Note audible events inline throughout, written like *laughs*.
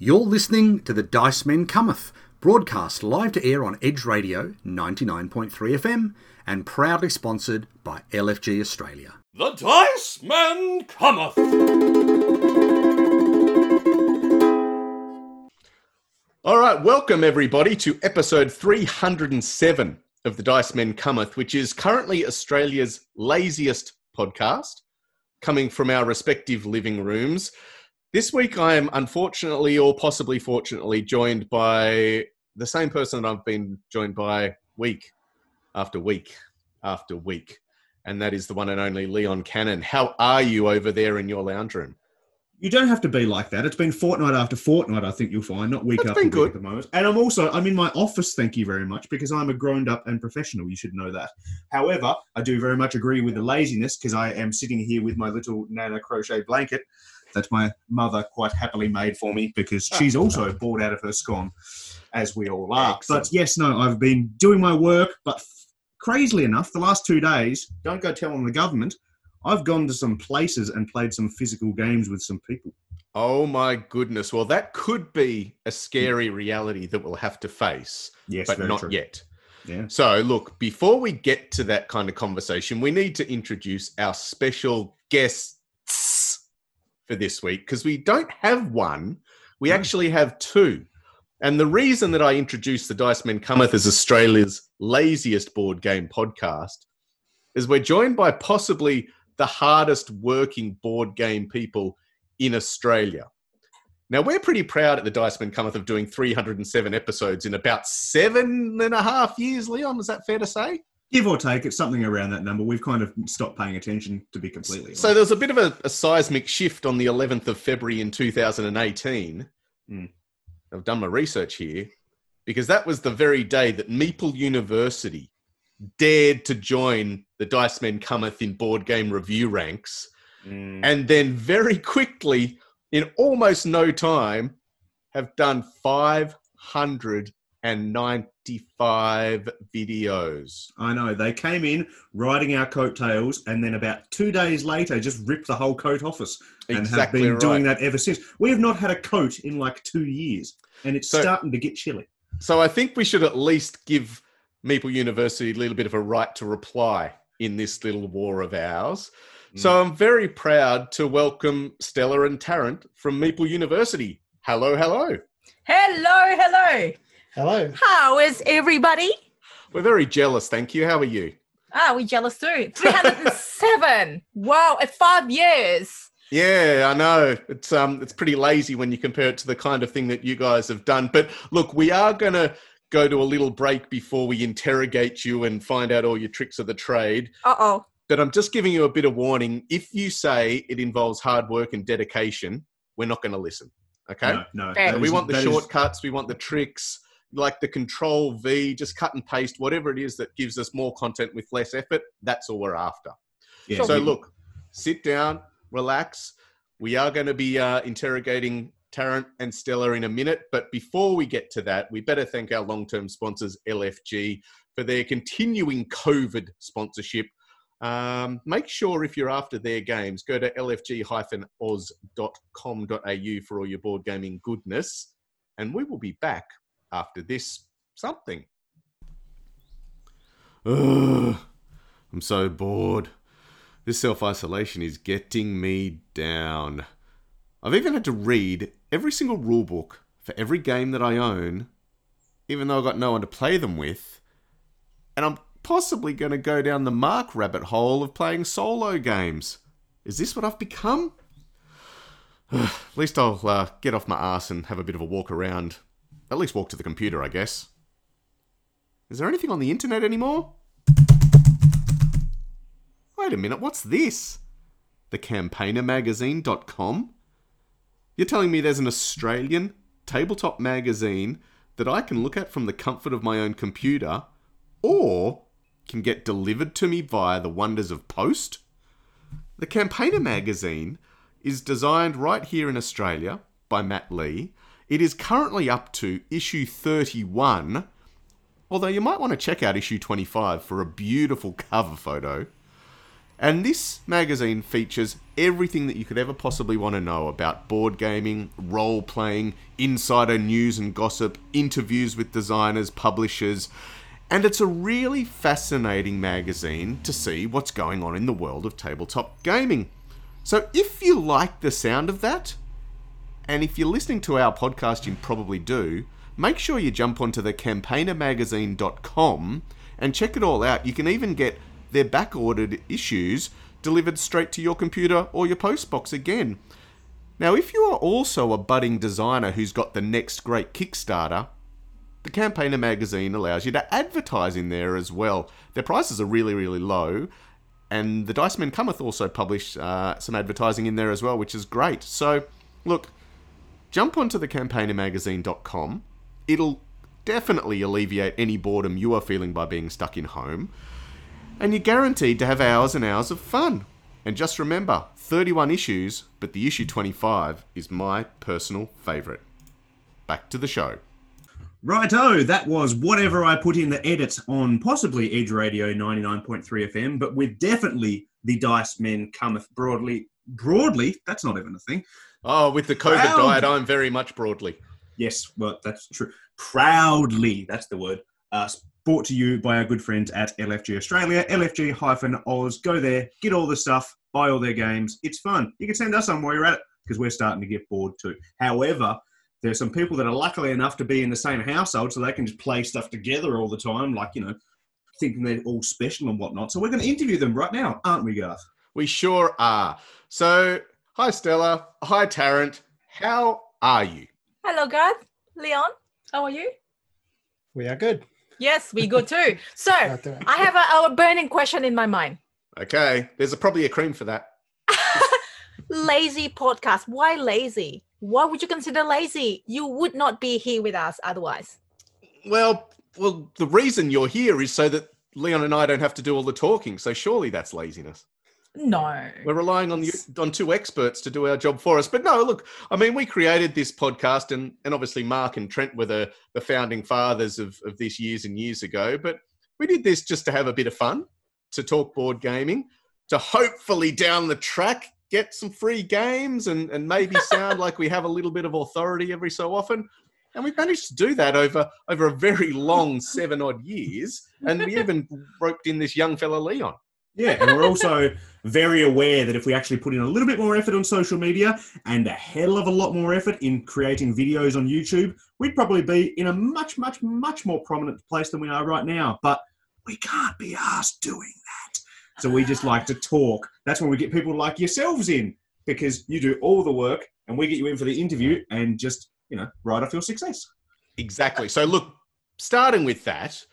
You're listening to the Dice Men Cometh, broadcast live to air on Edge Radio 99.3 FM and proudly sponsored by LFG Australia. The Dice Man cometh! All right, welcome everybody to episode 307 of The Dice Men Cometh, which is currently Australia's laziest podcast, coming from our respective living rooms. This week, I am unfortunately, or possibly fortunately, joined by the same person that I've been joined by week after week after week, and that is the one and only Leon Cannon. How are you over there in your lounge room? You don't have to be like that. It's been fortnight after fortnight, I think you'll find, not week That's after been week good. at the moment. And I'm also, I'm in my office, thank you very much, because I'm a grown up and professional. You should know that. However, I do very much agree with the laziness because I am sitting here with my little Nana crochet blanket that my mother quite happily made for me because ah, she's also bored out of her scone, as we all are. Excellent. But yes, no, I've been doing my work, but crazily enough, the last two days, don't go telling the government, I've gone to some places and played some physical games with some people. Oh my goodness. Well, that could be a hmm. scary reality that we'll have to face, Yes, but not true. yet. Yeah. So, look, before we get to that kind of conversation, we need to introduce our special guests for this week because we don't have one, we hmm. actually have two. And the reason that I introduced the Dice Men Cometh as Australia's laziest board game podcast is we're joined by possibly the hardest working board game people in Australia. Now, we're pretty proud at the Dice Men Cometh of doing 307 episodes in about seven and a half years, Leon. Is that fair to say? Give or take, it's something around that number. We've kind of stopped paying attention, to be completely So honest. there was a bit of a, a seismic shift on the 11th of February in 2018. Mm. I've done my research here because that was the very day that Meeple University dared to join the Dice Men Cometh in board game review ranks. Mm. and then very quickly, in almost no time, have done 595 videos. I know. They came in riding our coattails and then about two days later just ripped the whole coat off us and have been right. doing that ever since. We have not had a coat in like two years and it's So- starting to get chilly. So I think we should at least give Meeple University a little bit of a right to reply in this little war of ours. Mm. So I'm very proud to welcome Stella and Tarrant from Meeple University. Hello, hello. Hello, hello. Hello. How is everybody? We're very jealous, thank you. How are you? Ah, we jealous too. 307. wow, at five years. Yeah, I know. It's um it's pretty lazy when you compare it to the kind of thing that you guys have done. But look, we are gonna go to a little break before we interrogate you and find out all your tricks of the trade. Uh oh. But I'm just giving you a bit of warning. If you say it involves hard work and dedication, we're not gonna listen. Okay? No, no. Fair. So we want the that is- shortcuts, we want the tricks, like the control V, just cut and paste, whatever it is that gives us more content with less effort. That's all we're after. yeah, So look, sit down, relax. We are going to be uh, interrogating Tarrant and Stella in a minute, but before we get to that, we better thank our long-term sponsors, LFG, for their continuing COVID sponsorship. Um, make sure if you're after their games, go to lfg-oz.com.au for all your board gaming goodness, and we will be back after this something. Ugh, I'm so bored. This self isolation is getting me down. I've even had to read every single rule book for every game that I own, even though I've got no one to play them with. And I'm possibly going to go down the Mark rabbit hole of playing solo games. Is this what I've become? *sighs* At least I'll uh, get off my ass and have a bit of a walk around. At least walk to the computer, I guess. Is there anything on the internet anymore? Wait a minute, what's this? The campaignermagazine.com? You're telling me there's an Australian tabletop magazine that I can look at from the comfort of my own computer or can get delivered to me via the wonders of post? The Campaigner magazine is designed right here in Australia by Matt Lee. It is currently up to issue 31, although you might want to check out issue 25 for a beautiful cover photo. And this magazine features everything that you could ever possibly want to know about board gaming, role playing, insider news and gossip, interviews with designers, publishers, and it's a really fascinating magazine to see what's going on in the world of tabletop gaming. So if you like the sound of that, and if you're listening to our podcast, you probably do, make sure you jump onto the campaignermagazine.com and check it all out. You can even get their back ordered issues delivered straight to your computer or your postbox again. Now, if you are also a budding designer who's got the next great Kickstarter, the Campaigner magazine allows you to advertise in there as well. Their prices are really, really low, and the Dice Men Cometh also publish uh, some advertising in there as well, which is great. So, look, jump onto the campaignermagazine.com. It'll definitely alleviate any boredom you are feeling by being stuck in home. And you're guaranteed to have hours and hours of fun. And just remember 31 issues, but the issue 25 is my personal favourite. Back to the show. Righto, that was whatever I put in the edit on possibly Edge Radio 99.3 FM, but with definitely the Dice Men cometh broadly. Broadly? That's not even a thing. Oh, with the COVID Proud. diet, I'm very much broadly. Yes, well, that's true. Proudly, that's the word. Uh, brought to you by our good friends at LFG Australia, LFG hyphen Oz. Go there, get all the stuff, buy all their games. It's fun. You can send us some while you're at it because we're starting to get bored too. However, there's some people that are luckily enough to be in the same household so they can just play stuff together all the time, like, you know, thinking they're all special and whatnot. So we're going to interview them right now, aren't we, Garth? We sure are. So, hi Stella. Hi Tarrant. How are you? Hello, Garth. Leon, how are you? We are good. Yes, we good too. So *laughs* I have a, a burning question in my mind. Okay, there's a, probably a cream for that. *laughs* Lazy podcast. Why lazy? Why would you consider lazy? You would not be here with us otherwise. Well, well, the reason you're here is so that Leon and I don't have to do all the talking. So surely that's laziness. No. We're relying on you, on two experts to do our job for us. But no, look, I mean, we created this podcast, and and obviously Mark and Trent were the the founding fathers of of this years and years ago. But we did this just to have a bit of fun, to talk board gaming, to hopefully down the track get some free games and and maybe *laughs* sound like we have a little bit of authority every so often. And we've managed to do that over over a very long seven odd years. And we *laughs* even roped in this young fella Leon. Yeah, and we're also very aware that if we actually put in a little bit more effort on social media and a hell of a lot more effort in creating videos on YouTube, we'd probably be in a much, much, much more prominent place than we are right now. But we can't be asked doing that. So we just like to talk. That's when we get people like yourselves in because you do all the work and we get you in for the interview and just, you know, write off your success. Exactly. So look, starting with that,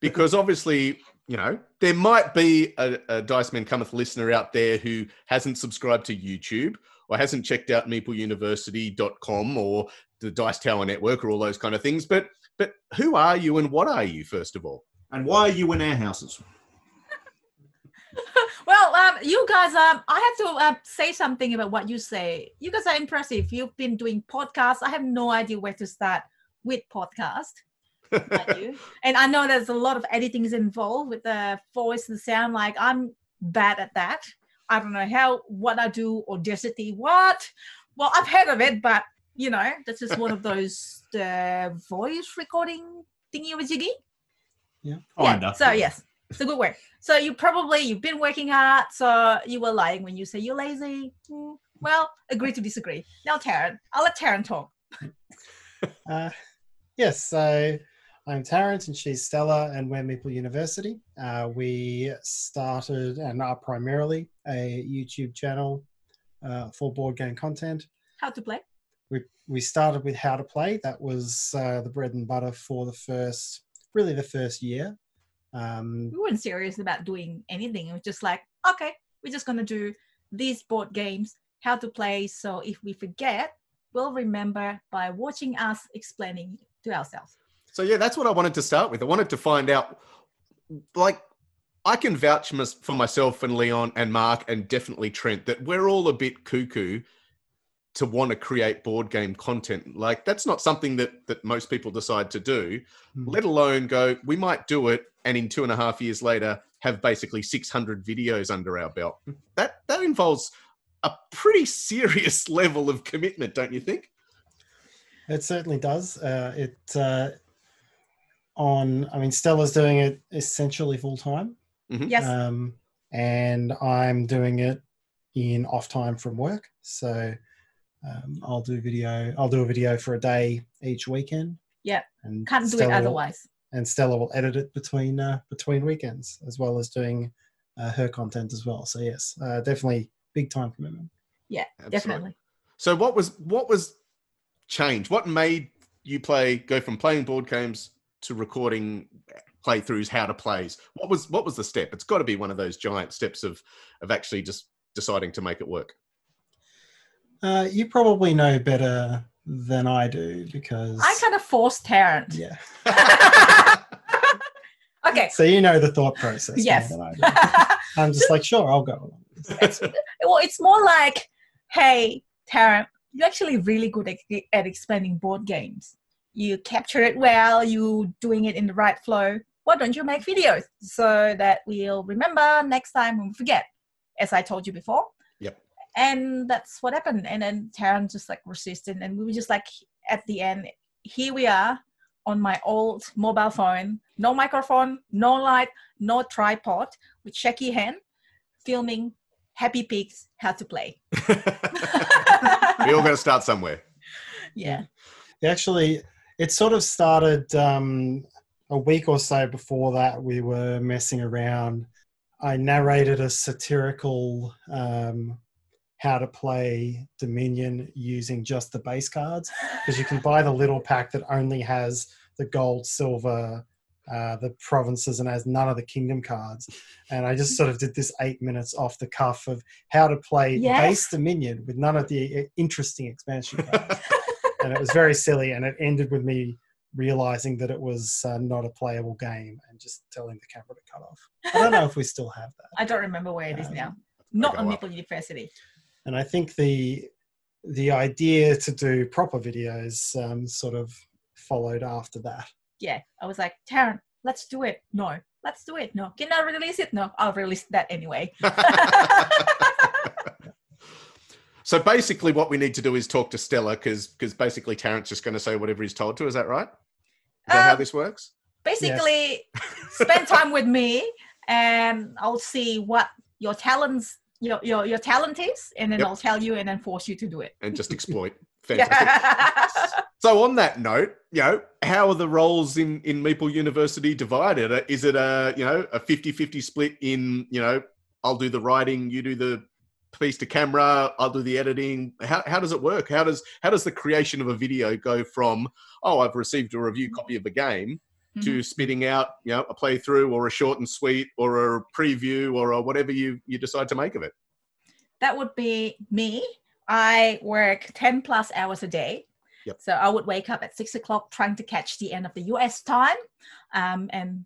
because obviously, you know, there might be a, a Dice Men Cometh listener out there who hasn't subscribed to YouTube or hasn't checked out meepleuniversity.com or the Dice Tower Network or all those kind of things. But but who are you and what are you, first of all? And why are you in our houses? *laughs* Well, um, you guys, um, I have to uh, say something about what you say. You guys are impressive. You've been doing podcasts. I have no idea where to start with podcast. Like you. And I know there's a lot of editing is involved with the voice and sound. Like I'm bad at that. I don't know how what I do audacity. What? Well, I've heard of it, but you know, that's just one of *laughs* those uh, voice recording thingy with jiggy. Yeah. Kinda. So yes, it's a good word. So you probably you've been working hard. So you were lying when you say you're lazy. Hmm, Well, agree to disagree. Now, Tarrant, I'll let Tarrant talk. Uh, yes, so I'm Tarrant and she's Stella, and we're Meeple University. Uh, we started and are primarily a YouTube channel uh, for board game content. How to play? We, we started with how to play. That was uh, the bread and butter for the first, really the first year. Um, We weren't serious about doing anything. It was just like, okay, we're just gonna do these board games, how to play. So if we forget, we'll remember by watching us explaining to ourselves. So yeah, that's what I wanted to start with. I wanted to find out, like, I can vouch for myself and Leon and Mark and definitely Trent that we're all a bit cuckoo to want to create board game content. Like that's not something that that most people decide to do, Hmm. let alone go, we might do it and in two and a half years later have basically 600 videos under our belt. That that involves a pretty serious *laughs* level of commitment, don't you think? It certainly does. Uh, it uh, on. I mean, Stella's doing it essentially full time, Yes. um, and I'm doing it in off time from work. So um, I'll do video. I'll do a video for a day each weekend. Yeah. and Can't do it Stella will- otherwise. and Stella will edit it between uh, between weekends as well as doing uh, her content as well. So yes, uh, definitely big time commitment. Absolutely. Definitely. So what was what was changed? What made you play go from playing board games to recording playthroughs, how to plays? What was what was the step? It's got to be one of those giant steps of of actually just deciding to make it work. Uh, you probably know better than I do because I kind of forced Tarrant. yeah. *laughs* okay. So you know the thought process more Yes. than I *laughs* do. I'm just like, sure, I'll go along. well, it's more like, hey, Tarrant, you're actually really good at, at explaining board games. You capture it well, you doing it in the right flow. Why don't you make videos so that we'll remember next time when we forget, as I told you before? Yep. And that's what happened. And then Tarrant just like resisted, and we were just like, at the end, here we are on my old mobile phone, no microphone, no light, no tripod, with shaky hand, filming Happy Pigs How to Play. *laughs* we all got to start somewhere. Yeah. Actually, it sort of started um, a week or so before that. We were messing around. I narrated a satirical um, how to play Dominion using just the base cards because you can buy the little pack that only has the gold, silver, uh, the provinces, and has none of the kingdom cards. And I just sort of did this eight minutes off the cuff of how to play Yes. base Dominion with none of the uh, interesting expansion cards. *laughs* and it was very silly. And it ended with me realizing that it was uh, not a playable game and just telling the camera to cut off. I don't know if we still have that. I don't remember where it is Um, now. Not on up. Meeple University. And I think the the idea to do proper videos um, sort of followed after that. Yeah. I was like, Tarrant, let's do it. No. Let's do it. No. Can I release it? No. I'll release that anyway. *laughs* *laughs* so basically, what we need to do is talk to Stella because because basically Tarrant's just going to say whatever he's told to. Is that right? Is that how Um, this works? Basically, *laughs* spend time with me and I'll see what your talents your your, your talent is and then Yep. I'll tell you and then force you to do it. And just *laughs* exploit. Fantastic. So on that note, you know, how are the roles in in Meeple University divided? Is it a, you know, a 50-50 split in, you know, I'll do the writing, you do the piece to camera, I'll do the editing. How how does it work? How does how does the creation of a video go from, oh, I've received a review copy of a game to spitting out, you know, a playthrough or a short and sweet or a preview or a whatever you you decide to make of it? that would be me. I work 10 plus hours a day. Yep. So I would wake up at six o'clock trying to catch the end of the US time. Um, and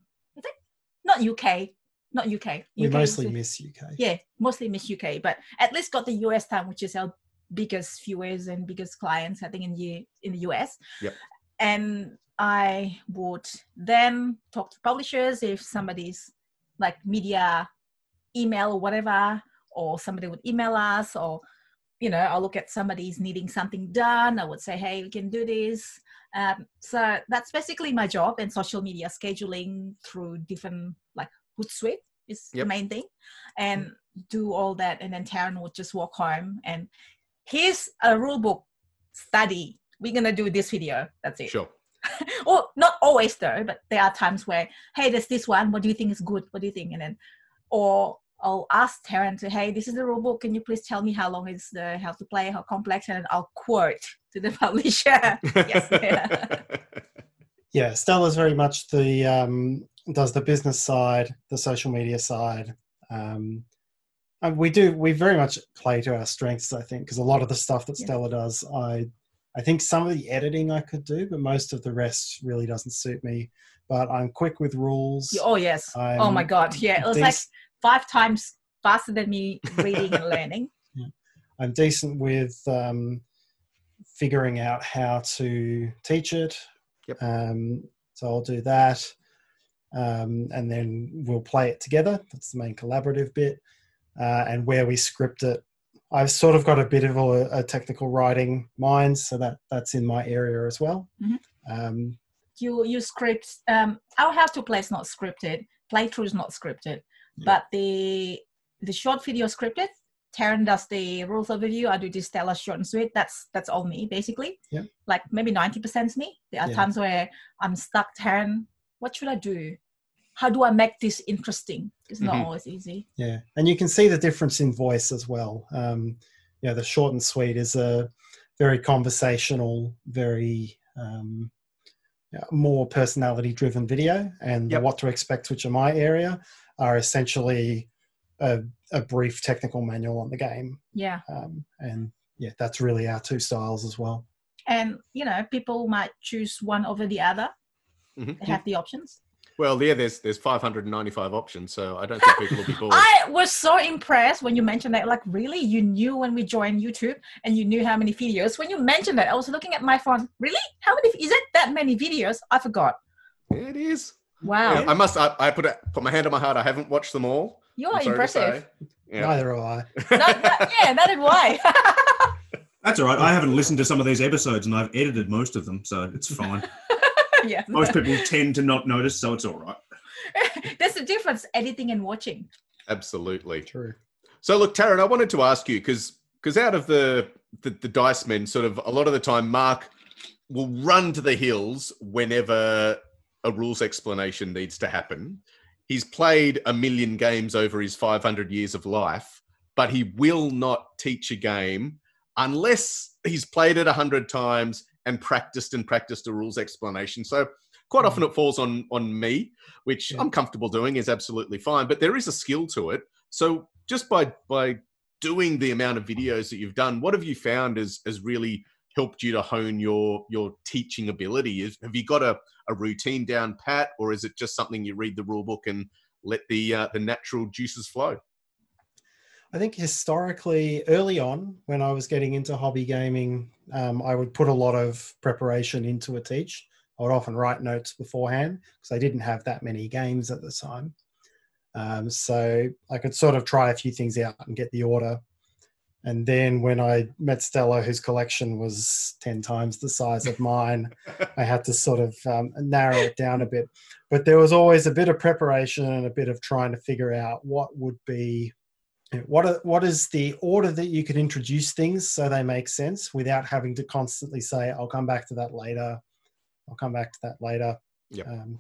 not UK, not UK. We mostly is- miss UK. yeah, mostly miss UK, but at least got the US time, which is our biggest viewers and biggest clients, I think, in the in the US. Yep. And I would then talk to publishers if somebody's like media email or whatever, or somebody would email us, or you know, I'll look at somebody's needing something done. I would say, hey, we can do this. Um, so that's basically my job and social media scheduling through different like Hootsuite is Yep. the main thing, and do all that. And then Tarrant would just walk home and here's a rule book study. We're gonna do this video. That's it. Sure. *laughs* Well, not always though, but there are times where, hey, there's this one. What do you think is good? What do you think? And then, or I'll ask Tarrant to, hey, this is the rule book. Can you please tell me how long is the how to play, how complex? And then I'll quote to the *laughs* publisher. yes. *laughs* yeah. Yeah, Stella's very much the um, does the business side, the social media side. Um, and we do we very much play to our strengths, I think, because a lot of the stuff that Yeah. Stella does, I I think some of the editing I could do, but most of the rest really doesn't suit me. But I'm quick with rules. Oh yes. oh I'm my God. Yeah. It was like five times faster than me reading and learning. *laughs* I'm decent with um, figuring out how to teach it. Yep. Um, so I'll do that. Um, and then we'll play it together. That's the main collaborative bit. Uh, and where we script it, I've sort of got a bit of a, a technical writing mind, so that that's in my area as well. Mhm. Um, you you script um our how to play is not scripted playthrough is not scripted Yeah. but the the short video scripted Tarrant does the rules overview. I do the Stella short and sweet. That's that's all me basically. Yeah. Like maybe ninety percent is me. There are Yeah. times where I'm stuck. Tarrant, what should I do? How do I make this interesting? It's not Mhm. always easy. Yeah, and you can see the difference in voice as well. Um, you know, the short and sweet is a very conversational, very um, more personality-driven video, and the Yep. what to expect, which are my area, are essentially a, a brief technical manual on the game, Yeah. um, and yeah, that's really our two styles as well. And you know, people might choose one over the other. Mhm. Have the options. Well, yeah, there's there's 595 options, so I don't think people will be *laughs* bored. I was so impressed when you mentioned that. Like, really, you knew when we joined YouTube and you knew how many videos. When you mentioned that, I was looking at my phone. Really, how many? Is it that many videos? I forgot. It is. Wow, Yeah, I must. I, I put it, put my hand on my heart. I haven't watched them all. You are sorry to impressive. say. Yeah. Neither am I. *laughs* no, no, yeah, that is why. *laughs* That's all right. I haven't listened to some of these episodes and I've edited most of them, so it's fine. *laughs* yeah, Most people tend to not notice, so it's all right. *laughs* that's the difference: editing and watching. Absolutely. True. So look, Tarrant, I wanted to ask you because because out of the, the the dice men, sort of a lot of the time, Mark will run to the hills whenever a rules explanation needs to happen. He's played a million games over his 500 years of life, but he will not teach a game unless he's played it a hundred times and practiced and practiced a rules explanation. So quite often it falls on on me, which Yeah. I'm comfortable doing is absolutely fine. But there is a skill to it. So just by by doing the amount of videos that you've done, what have you found has has really helped you to hone your your teaching ability? Is, have you got a, a routine down pat, or is it just something you read the rule book and let the uh, the natural juices flow? I think historically, early on, when I was getting into hobby gaming, um, I would put a lot of preparation into a teach. I would often write notes beforehand because I didn't have that many games at the time. Um, so I could sort of try a few things out and get the order. And then when I met Stella, whose collection was 10 times the size of mine, I had to sort of um, narrow it down a bit. But there was always a bit of preparation and a bit of trying to figure out what would be what are, what is the order that you could introduce things so they make sense without having to constantly say i'll come back to that later i'll come back to that later Yep. um,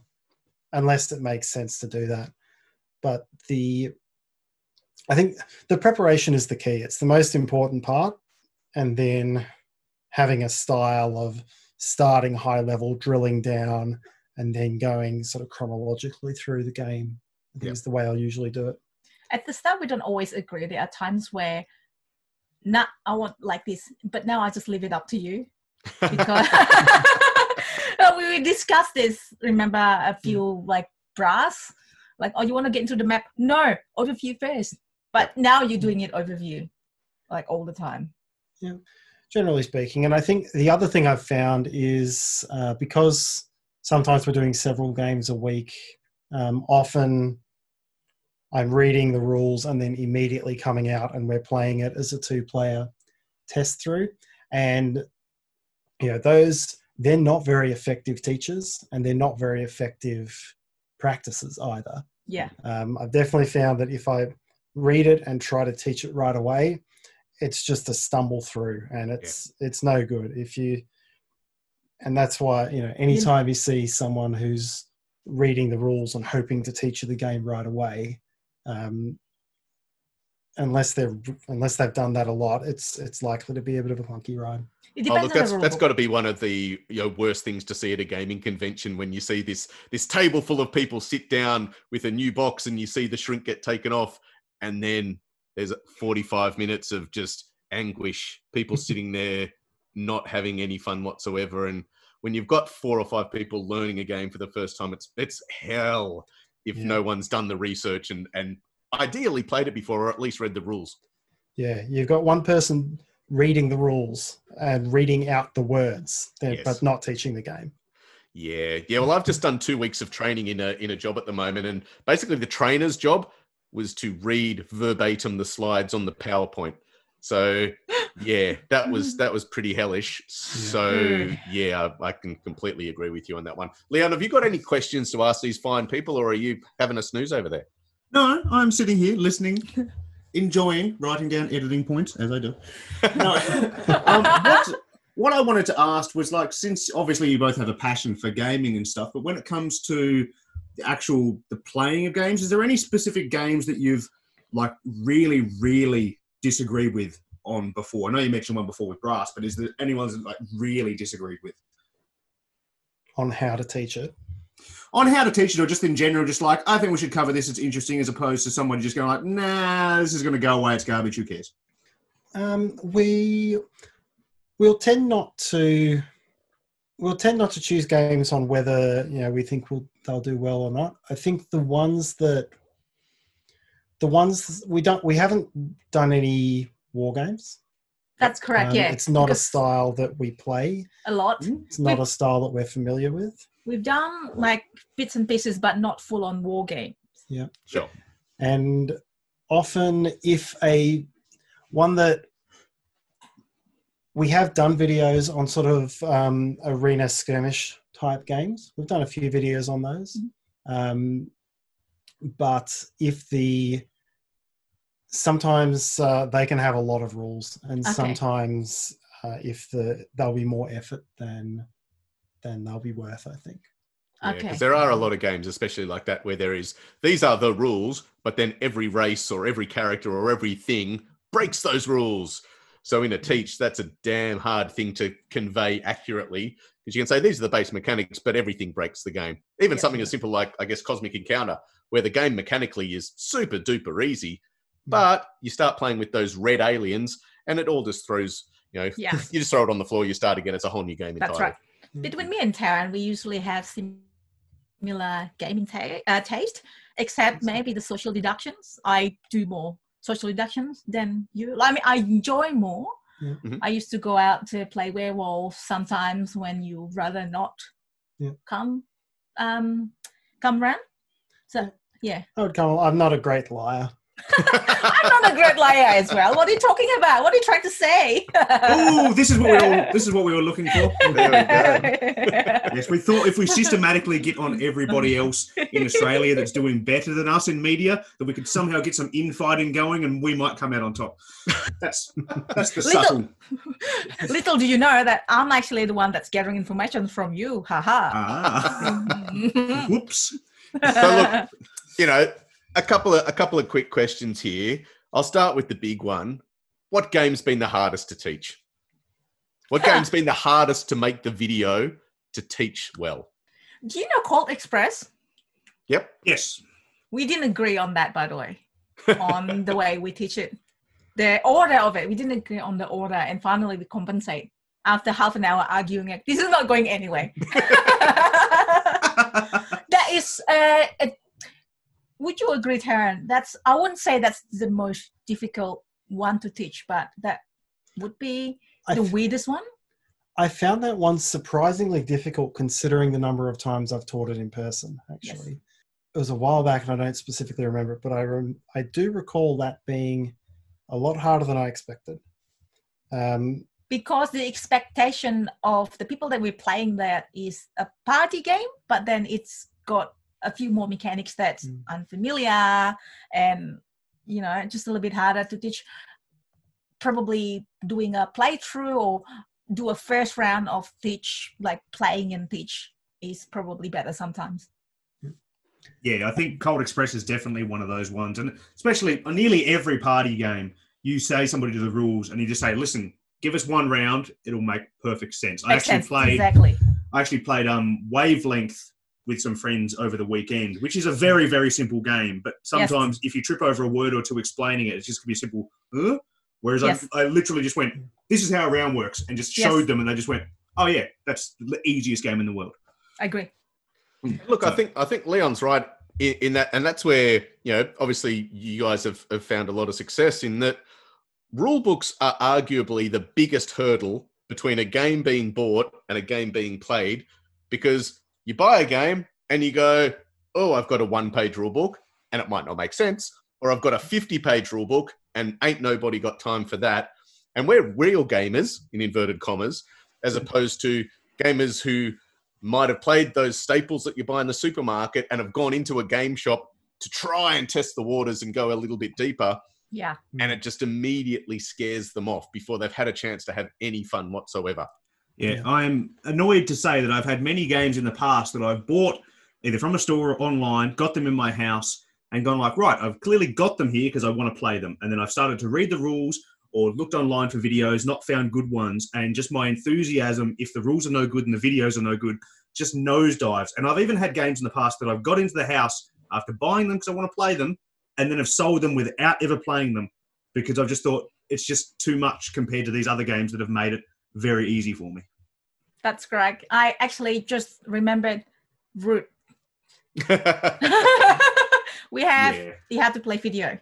unless it makes sense to do that but the i think the preparation is the key it's the most important part and then having a style of starting high level drilling down and then going sort of chronologically through the game i think Yep. is the way i'll usually do it At the start, we don't always agree. There are times where, not I want like this, but now I just leave it up to you because *laughs* we, we discussed this. Remember a few like brass, like oh you want to get into the map? No, overview first. But now you're doing it overview, like all the time. Yeah. Generally speaking. And I think the other thing I've found is uh, because sometimes we're doing several games a week, um, often I'm reading the rules and then immediately coming out and we're playing it as a two player test through. And, you know, those, they're not very effective teachers and they're not very effective practices either. Yeah, Um, I've definitely found that if I read it and try to teach it right away, it's just a stumble through, and it's it's no good. If you, and that's why you know, anytime you see someone who's reading the rules and hoping to teach you the game right away, um, unless they're unless they've done that a lot, it's it's likely to be a bit of a clunky ride. it Oh, look, that's the rule that's book. got to be one of the you know worst things to see at a gaming convention when you see this this table full of people sit down with a new box and you see the shrink get taken off, and then there's 45 minutes of just anguish, people *laughs* sitting there not having any fun whatsoever, and when you've got four or five people learning a game for the first time, it's it's hell if Yeah. no one's done the research and and ideally played it before or at least read the rules. Yeah, you've got one person reading the rules and reading out the words, Yes. but not teaching the game. Yeah, yeah. Well, I've just done two weeks of training in a in a job at the moment, and basically the trainer's job was to read verbatim the slides on the PowerPoint. So, yeah, that *laughs* was that was pretty hellish. So, yeah, I, I can completely agree with you on that one. Leon, have you got any questions to ask these fine people, or are you having a snooze over there? No, I'm sitting here listening, enjoying writing down editing points as I do. No, *laughs* um, what, what I wanted to ask was like, since obviously you both have a passion for gaming and stuff, but when it comes to the actual the playing of games, is there any specific games that you've like really, really disagreed with on before? I know you mentioned one before with Brass, but is there anyone that like really disagreed with on how to teach it. on how to teach it, or just in general, just like I think we should cover this. It's interesting, as opposed to someone just going like, Nah, this is going to go away. It's garbage. Who cares? Um, we we'll tend not to we'll tend not to choose games on whether you know we think we'll, they'll do well or not. I think the ones that the ones we don't we haven't done any war games. That's correct. Um, yeah, it's not a style that we play. a lot. It's not a style that we're familiar with. We've done like bits and pieces, but not full on war game. Yeah, sure. and often if a one that we have done videos on sort of um, arena skirmish type games we've done a few videos on those um, but if the sometimes uh, they can have a lot of rules and Okay. sometimes uh, if the there'll be more effort than than they'll be worth i think Because Okay. there are a lot of games, especially like that, where there is these are the rules, but then every race or every character or everything breaks those rules. So in a teach, that's a damn hard thing to convey accurately because you can say these are the base mechanics, but everything breaks the game. Even Yeah. something as simple like, I guess, Cosmic Encounter, where the game mechanically is super duper easy, but you start playing with those red aliens and it all just throws, you know, Yeah. *laughs* you just throw it on the floor, you start again, it's a whole new game entirely. That's entirely. right. Between me and Tarrant, we usually have similar gaming ta- uh, taste, except maybe the social deductions. I do more social deductions than you. I mean, I enjoy more. Yeah. Mhm. I used to go out to play werewolf sometimes when you rather not Yeah. come um come round. So yeah. i would come i'm not a great liar *laughs* I'm not a great liar as well. What are you talking about? What are you trying to say? Oh, this is what we all this is what we were looking for. *laughs* There we go. Yes, we thought if we systematically get on everybody else in Australia that's doing better than us in media, that we could somehow get some infighting going and we might come out on top. That's that's the Little- subtle. *laughs* Little do you know that I'm actually the one that's gathering information from you. Haha. Ah, whoops. So look, *laughs* you know, a couple of a couple of quick questions here. I'll start with the big one. What game's been the hardest to teach? What game's been the hardest to make the video to teach well? Do you know Colt Express? Yep. Yes. We didn't agree on that, by the way, *laughs* on the way we teach it. The order of it, we didn't agree on the order, and finally we compensate after half an hour arguing it. This is not going anywhere. *laughs* uh, a- would you agree, Tarrant? That's I wouldn't say that's the most difficult one to teach, but that would be the f- weirdest one. I found that one surprisingly difficult considering the number of times I've taught it in person, Yes. actually. It was a while back and I don't specifically remember it, but I, rem- I do recall that being a lot harder than I expected. Um, because the expectation of the people that we're playing there is a party game, but then it's got a few more mechanics that's Mm. unfamiliar and you know just a little bit harder to teach. Probably doing a playthrough or do a first round of teach, like playing and teach, is probably better sometimes. Yeah, I think Colt Express is definitely one of those ones, and especially on nearly every party game, you say somebody to the rules, and you just say, "Listen, give us one round; it'll make perfect sense." I actually sense. played. exactly. I actually played um Wavelength with some friends over the weekend, which is a very very simple game. But sometimes if you trip over a word or two explaining it, it's just gonna be a simple. Huh? Whereas Yes. I, I literally just went, "This is how a round works," and just Yes. showed them, and they just went, "Oh yeah, that's the easiest game in the world." I agree. Look, I think I think Leon's right in, in that, and that's where you know obviously you guys have, have found a lot of success in that. rule books are arguably the biggest hurdle between a game being bought and a game being played because you buy a game and you go, oh, I've got a one page rule book and it might not make sense, or I've got a 50 page rule book and ain't nobody got time for that. And we're real gamers, in inverted commas, as mm. opposed to gamers who might have played those staples that you buy in the supermarket and have gone into a game shop to try and test the waters and go a little bit deeper Yeah. and it just immediately scares them off before they've had a chance to have any fun whatsoever. Yeah, Yeah. I'm annoyed to say that I've had many games in the past that I've bought either from a store or online, got them in my house, and gone like, right, I've clearly got them here because I want to play them. And then I've started to read the rules or looked online for videos, not found good ones, and just my enthusiasm, if the rules are no good and the videos are no good, just nosedives. And I've even had games in the past that I've got into the house after buying them because I want to play them, and then have sold them without ever playing them because I've just thought it's just too much compared to these other games that have made it very easy for me. That's correct. I actually just remembered Root. *laughs* we have Yeah. you have to play video.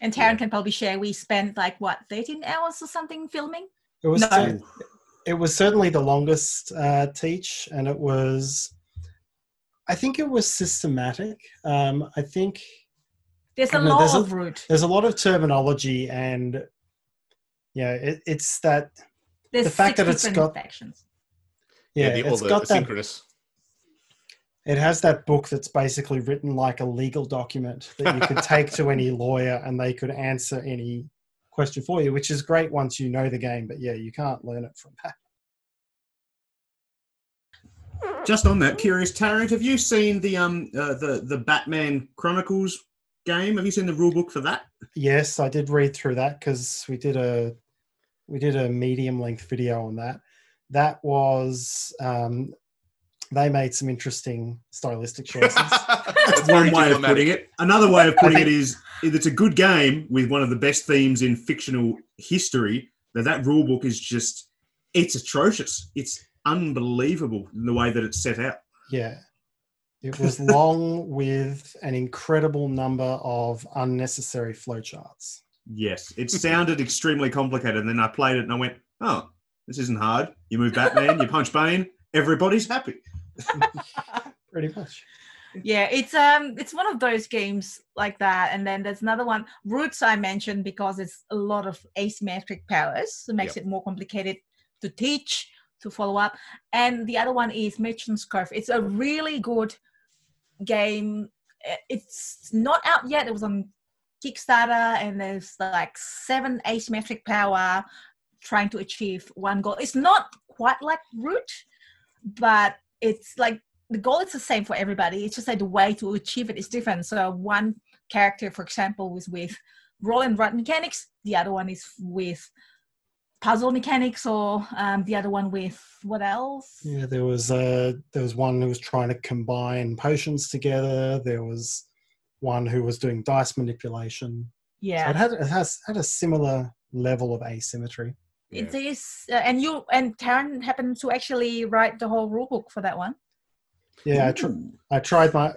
And Tarrant can probably share we spent like what 13 hours or something filming. It was No. cer- it was certainly the longest uh, teach, and it was. I think it was systematic. Um, I think There's a No, lot there's a- of root. there's a lot of terminology, and yeah, it, it's that There's the fact six that it's different got- factions. yeah, the, all it's the got that. It has that book that's basically written like a legal document that you could take to any *laughs* lawyer and they could answer any question for you, which is great once you know the game. But yeah, you can't learn it from that. Just on that, curious Tarrant, have you seen the um uh, the the Batman Chronicles game? Have you seen the rule book for that? Yes, I did read through that because we did a we did a medium length video on that. That was um, they made some interesting stylistic *laughs* choices. That's One way of putting it. Another way of putting think- it is it's a good game with one of the best themes in fictional history. That that rule book is just it's atrocious. It's unbelievable in the way that it's set out. yeah, it was long *laughs* with an incredible number of unnecessary flowcharts. Yes, it sounded extremely complicated. And then I played it and I went, oh, this isn't hard. You move Batman, you punch Bane, everybody's happy. *laughs* Pretty much. Yeah, it's um it's one of those games like that. And then there's another one, Roots I mentioned because it's a lot of asymmetric powers, so it makes it more complicated to teach, to follow up. And the other one is Merchant's Cove. It's a really good game. Uh, It's not out yet. It was on Kickstarter and there's like seven asymmetric power trying to achieve one goal. It's not quite like Root, but it's like the goal is the same for everybody. It's just like the way to achieve it is different. So one character, for example, is with roll and write mechanics. The other one is with puzzle mechanics, or um, the other one with what else? Yeah, there was uh, there was one who was trying to combine potions together. There was one who was doing dice manipulation. So Yeah, it had it has had a similar level of asymmetry. it is. Uh, and you and Tarrant happened to actually write the whole rulebook for that one. Yeah, I, tr- I tried my.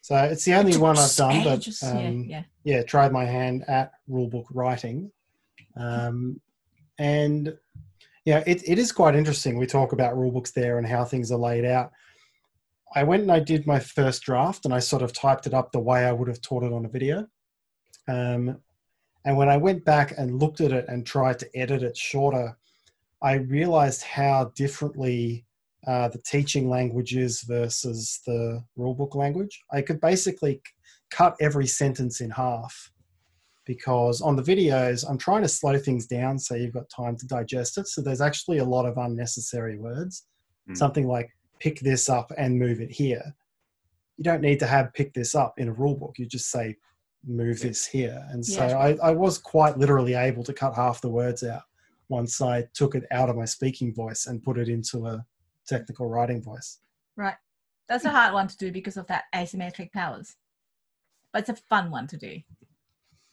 So it's the only Took one I've done, but ages, um, yeah, yeah, tried my hand at rulebook writing. Um, and yeah, it, it is quite interesting. We talk about rulebooks there and how things are laid out. I went and I did my first draft and I sort of typed it up the way I would have taught it on a video. Um, and when I went back and looked at it and tried to edit it shorter, I realized how differently uh, the teaching language is versus the rulebook language. I could basically c- cut every sentence in half because on the videos, I'm trying to slow things down so you've got time to digest it. So there's actually a lot of unnecessary words. Mm. Something like pick this up and move it here. You don't need to have pick this up in a rule book. You just say move this here. And so Yeah. I, I was quite literally able to cut half the words out once I took it out of my speaking voice and put it into a technical writing voice. right. That's a hard one to do because of that asymmetric powers, but it's a fun one to do.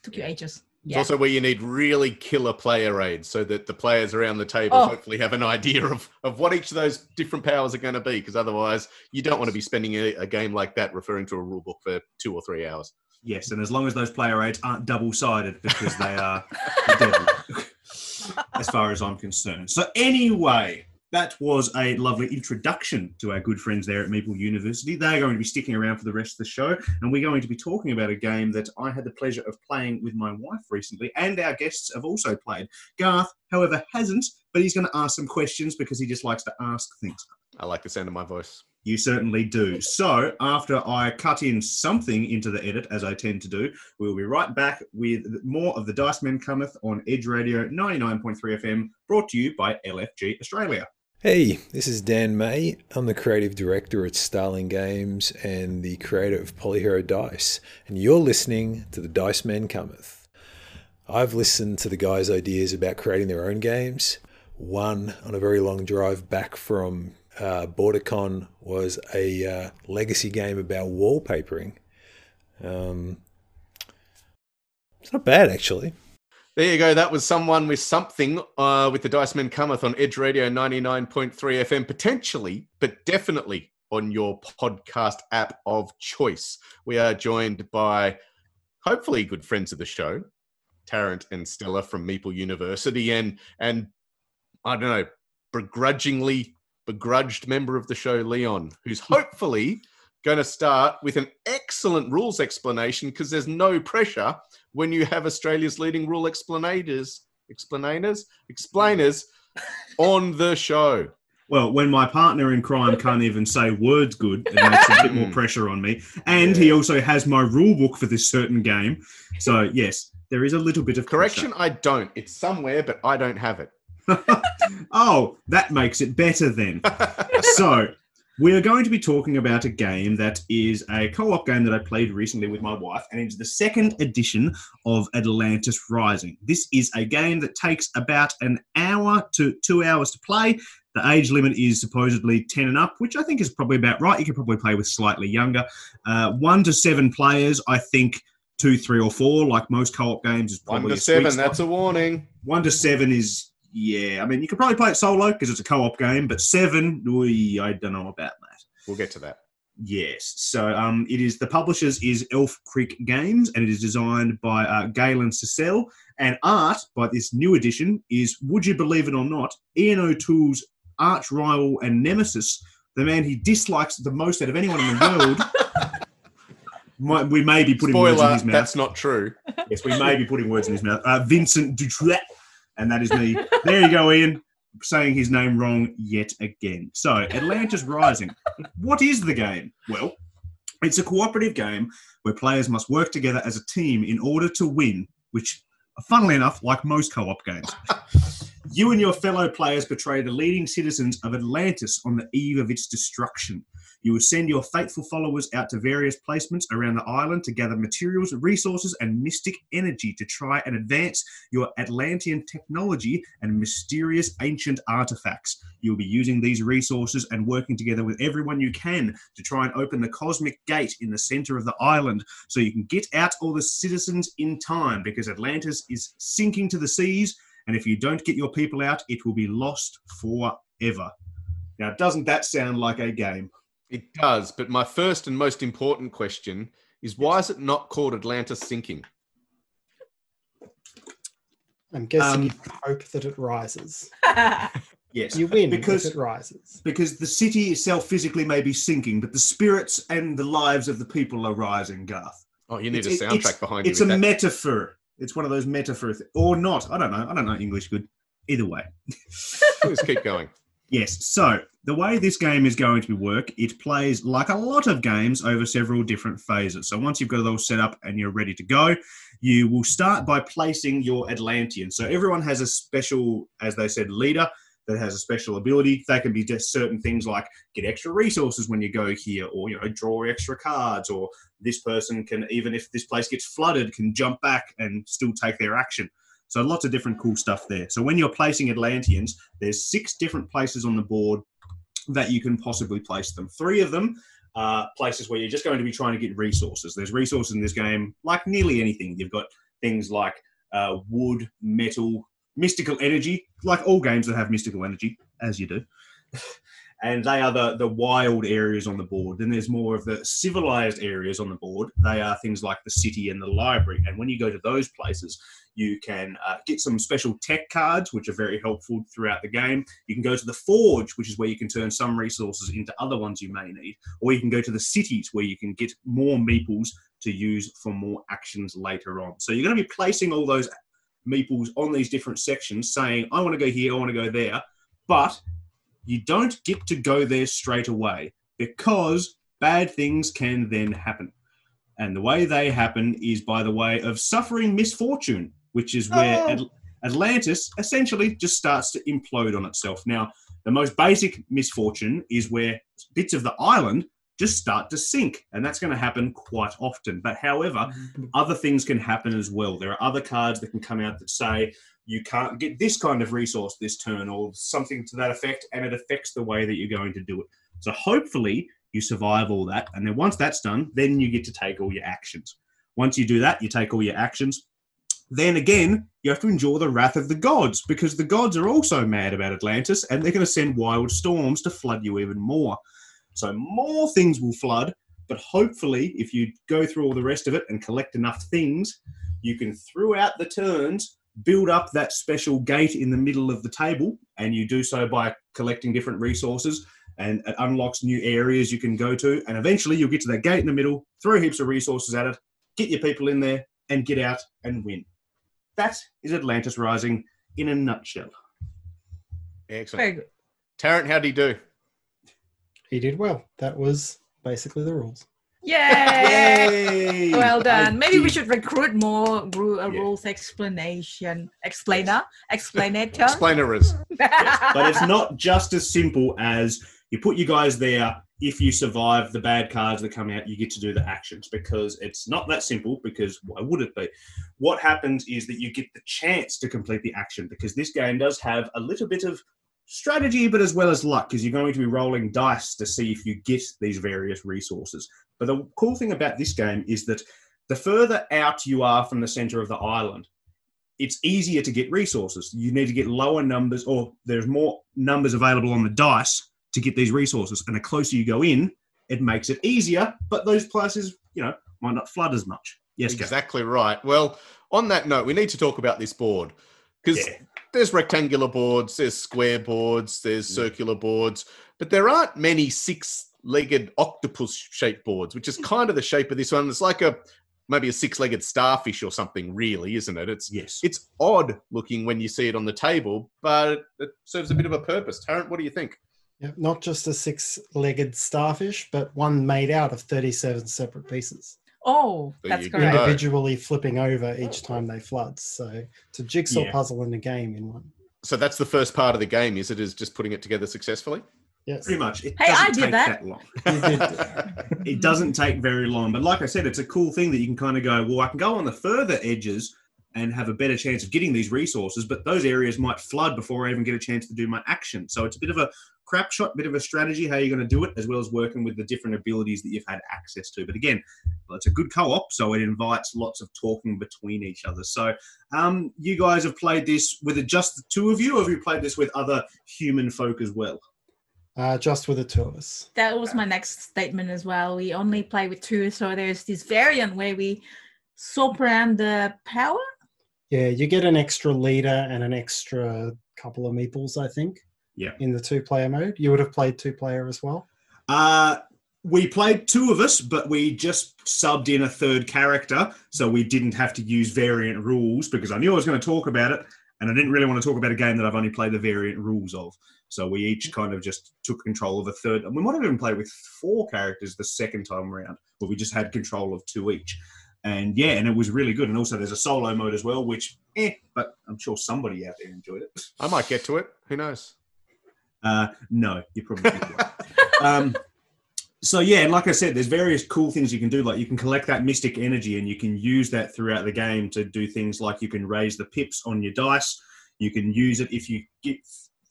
Took you ages. It's also where you need really killer player aids so that the players around the table Oh. hopefully have an idea of, of what each of those different powers are going to be. Because otherwise, you don't want to be spending a, a game like that referring to a rule book for two or three hours. Yes, and as long as those player aids aren't double sided because they are deadly. *laughs* as far as I'm concerned. So, anyway, that was a lovely introduction to our good friends there at Meeple University. They're going to be sticking around for the rest of the show, and we're going to be talking about a game that I had the pleasure of playing with my wife recently, and our guests have also played. Garth, however, hasn't, but he's going to ask some questions because he just likes to ask things. I like the sound of my voice. You certainly do. So, after I cut in something into the edit, as I tend to do, we'll be right back with more of the Dice Men Cometh on Edge Radio 99.3 FM, brought to you by LFG Australia. Hey, this is Dan May. I'm the creative director at Starling Games and the creator of Polyhero Dice, and you're listening to the Dice Men Cometh. I've listened to the guys' ideas about creating their own games. One on a very long drive back from uh, BorderCon was a uh, legacy game about wallpapering. Um, it's not bad, actually. There you go. That was someone with something uh, with the Dice Men Cometh on Edge Radio 99.3 FM, potentially, but definitely on your podcast app of choice. We are joined by hopefully good friends of the show, Tarrant and Stella from Meeple University, and and I don't know, begrudgingly begrudged member of the show, Leon, who's *laughs* hopefully going to start with an excellent rules explanation because there's no pressure when you have Australia's leading rule explanators, explainers, explainers on the show. Well, when my partner in crime can't even say words good, it makes a bit more *laughs* hmm. pressure on me. And he also has my rule book for this certain game. So, yes, there is a little bit of Correction, I don't. It's somewhere, but I don't have it. *laughs* oh, that makes it better then. *laughs* so, we are going to be talking about a game that is a co op game that I played recently with my wife, and it's the second edition of Atlantis Rising. This is a game that takes about an hour to two hours to play. The age limit is supposedly 10 and up, which I think is probably about right. You could probably play with slightly younger. Uh, one to seven players, I think two, three, or four, like most co op games, is probably One to a sweet seven, that's a warning. One to seven is yeah. I mean, you could probably play it solo because it's a co-op game, but seven, oy, I don't know about that. We'll get to that. Yes. So um, it is the publishers is Elf Creek Games, and it is designed by uh, Galen Ciscell, and art by this new edition is, would you believe it or not, Ian O'Toole's arch rival and nemesis, the man he dislikes the most out of anyone in the world. *laughs* Might- we may be putting words in his mouth. that's not true. Yes, we may be putting words in his mouth. Uh, Vincent Dutrat, and that is me. There you go, Ian, saying his name wrong yet again. So, Atlantis Rising. What is the game? Well, it's a cooperative game where players must work together as a team in order to win, which, funnily enough, like most co op games. You and your fellow players portray the leading citizens of Atlantis on the eve of its destruction. You will send your faithful followers out to various placements around the island to gather materials, resources, and mystic energy to try and advance your Atlantean technology and mysterious ancient artifacts. You'll be using these resources and working together with everyone you can to try and open the cosmic gate in the center of the island so you can get out all the citizens in time because Atlantis is sinking to the seas. And if you don't get your people out, it will be lost forever. Now, doesn't that sound like a game? It does, but my first and most important question is why is it not called Atlantis sinking? I'm guessing Um, you hope that it rises. *laughs* Yes. You win because if it rises. because the city itself physically may be sinking, but the spirits and the lives of the people are rising, Garth. Oh, you need It's- a soundtrack it's- behind It's you. a that. metaphor. It's one of those metaphor th- or not. I don't know. I don't know English good. Either way. Let's keep going. *laughs* Yes. So the way this game is going to work, it plays like a lot of games over several different phases. So once you've got it all set up and you're ready to go, you will start by placing your Atlantean. So everyone has a special, as they said, leader that has a special ability. They can be just certain things like get extra resources when you go here, or you know, draw extra cards, or this person can even if this place gets flooded, can jump back and still take their action. So lots of different cool stuff there. So when you're placing Atlanteans, there's six different places on the board that you can possibly place them. Three of them are places where you're just going to be trying to get resources. There's resources in this game, like nearly anything. You've got things like uh, wood, metal, mystical energy, like all games that have mystical energy, as you do. And they are the the wild areas on the board. Then there's more of the civilized areas on the board. They are things like the city and the library. And when you go to those places, you can uh, get some special tech cards, which are very helpful throughout the game. You can go to the forge, which is where you can turn some resources into other ones you may need, or you can go to the cities where you can get more meeples to use for more actions later on. So you're going to be placing all those meeples on these different sections, saying, I want to go here, I want to go there. But you don't get to go there straight away because bad things can then happen. And the way they happen is by the way of suffering misfortune, which is where Oh. Atl- Atlantis essentially just starts to implode on itself. Now, the most basic misfortune is where bits of the island just start to sink, and that's going to happen quite often. But however, mm-hmm. other things can happen as well. There are other cards that can come out that say you can't get this kind of resource this turn or something to that effect, and it affects the way that you're going to do it. So hopefully you survive all that, and then once that's done, then you get to take all your actions. Once you do that, you take all your actions. Then again, you have to endure the wrath of the gods because the gods are also mad about Atlantis and they're going to send wild storms to flood you even more. So more things will flood, but hopefully, if you go through all the rest of it and collect enough things, you can, throughout the turns, build up that special gate in the middle of the table. And you do so by collecting different resources, and it unlocks new areas you can go to. And eventually, you'll get to that gate in the middle, throw heaps of resources at it, get your people in there, and get out and win. That is Atlantis Rising in a nutshell. Excellent. Very. Tarrant, how'd he do? He did well. That was basically the rules. Yay! Yay! Well I done. Maybe we should recruit more ru- uh, Yeah. rules explanation explainer explanator. Explainerers. *laughs* but it's not just as simple as you put you guys there. If you survive the bad cards that come out, you get to do the actions because it's not that simple. Because why would it be? What happens is that you get the chance to complete the action because this game does have a little bit of strategy, but as well as luck because you're going to be rolling dice to see if you get these various resources. But the cool thing about this game is that the further out you are from the center of the island, it's easier to get resources. You need to get lower numbers, or there's more numbers available on the dice to get these resources. And the closer you go in, it makes it easier. But those places, you know, might not flood as much. Yes, Gav. Exactly right. Well, on that note, we need to talk about this board because Yeah. there's rectangular boards, there's square boards, there's Yeah. circular boards, but there aren't many six-legged octopus-shaped boards, which is kind of the shape of this one. It's like a maybe a six-legged starfish or something, really, isn't it? It's Yes. it's odd looking when you see it on the table, but it serves a bit of a purpose. Tarrant, what do you think? Yeah, not just a six-legged starfish, but one made out of 37 separate pieces, oh, There that's you go. correct. individually flipping over each time they flood. So it's a jigsaw Yeah. puzzle in a game in one. So that's the first part of the game, is it? Is just putting it together successfully? Yes. Pretty much. It Hey, doesn't I did take that. long. *laughs* *laughs* It doesn't take very long. But like I said, it's a cool thing that you can kind of go, well, I can go on the further edges and have a better chance of getting these resources, but those areas might flood before I even get a chance to do my action. So it's a bit of a crap shot, bit of a strategy how you're going to do it, as well as working with the different abilities that you've had access to. But again, well, it's a good co-op, so it invites lots of talking between each other. So um, you guys have played this with just the two of you, or have you played this with other human folk as well? Uh, just with the two of us. That was my next statement as well. We only play with two, so there's this variant where we swap around the power. Yeah, you get an extra leader and an extra couple of meeples, I think. Yeah. In the two-player mode, you would have played two-player as well. Uh, we played two of us, but we just subbed in a third character, so we didn't have to use variant rules because I knew I was going to talk about it, and I didn't really want to talk about a game that I've only played the variant rules of. So we each kind of just took control of a third, and we might have even played with four characters the second time around, but we just had control of two each. And yeah, and it was really good. And also, there's a solo mode as well, which eh, but I'm sure somebody out there enjoyed it. *laughs* I might get to it. Who knows? Uh, no, you probably won't. um, so yeah, and like I said, there's various cool things you can do. Like you can collect that mystic energy, and you can use that throughout the game to do things like you can raise the pips on your dice. You can use it if you get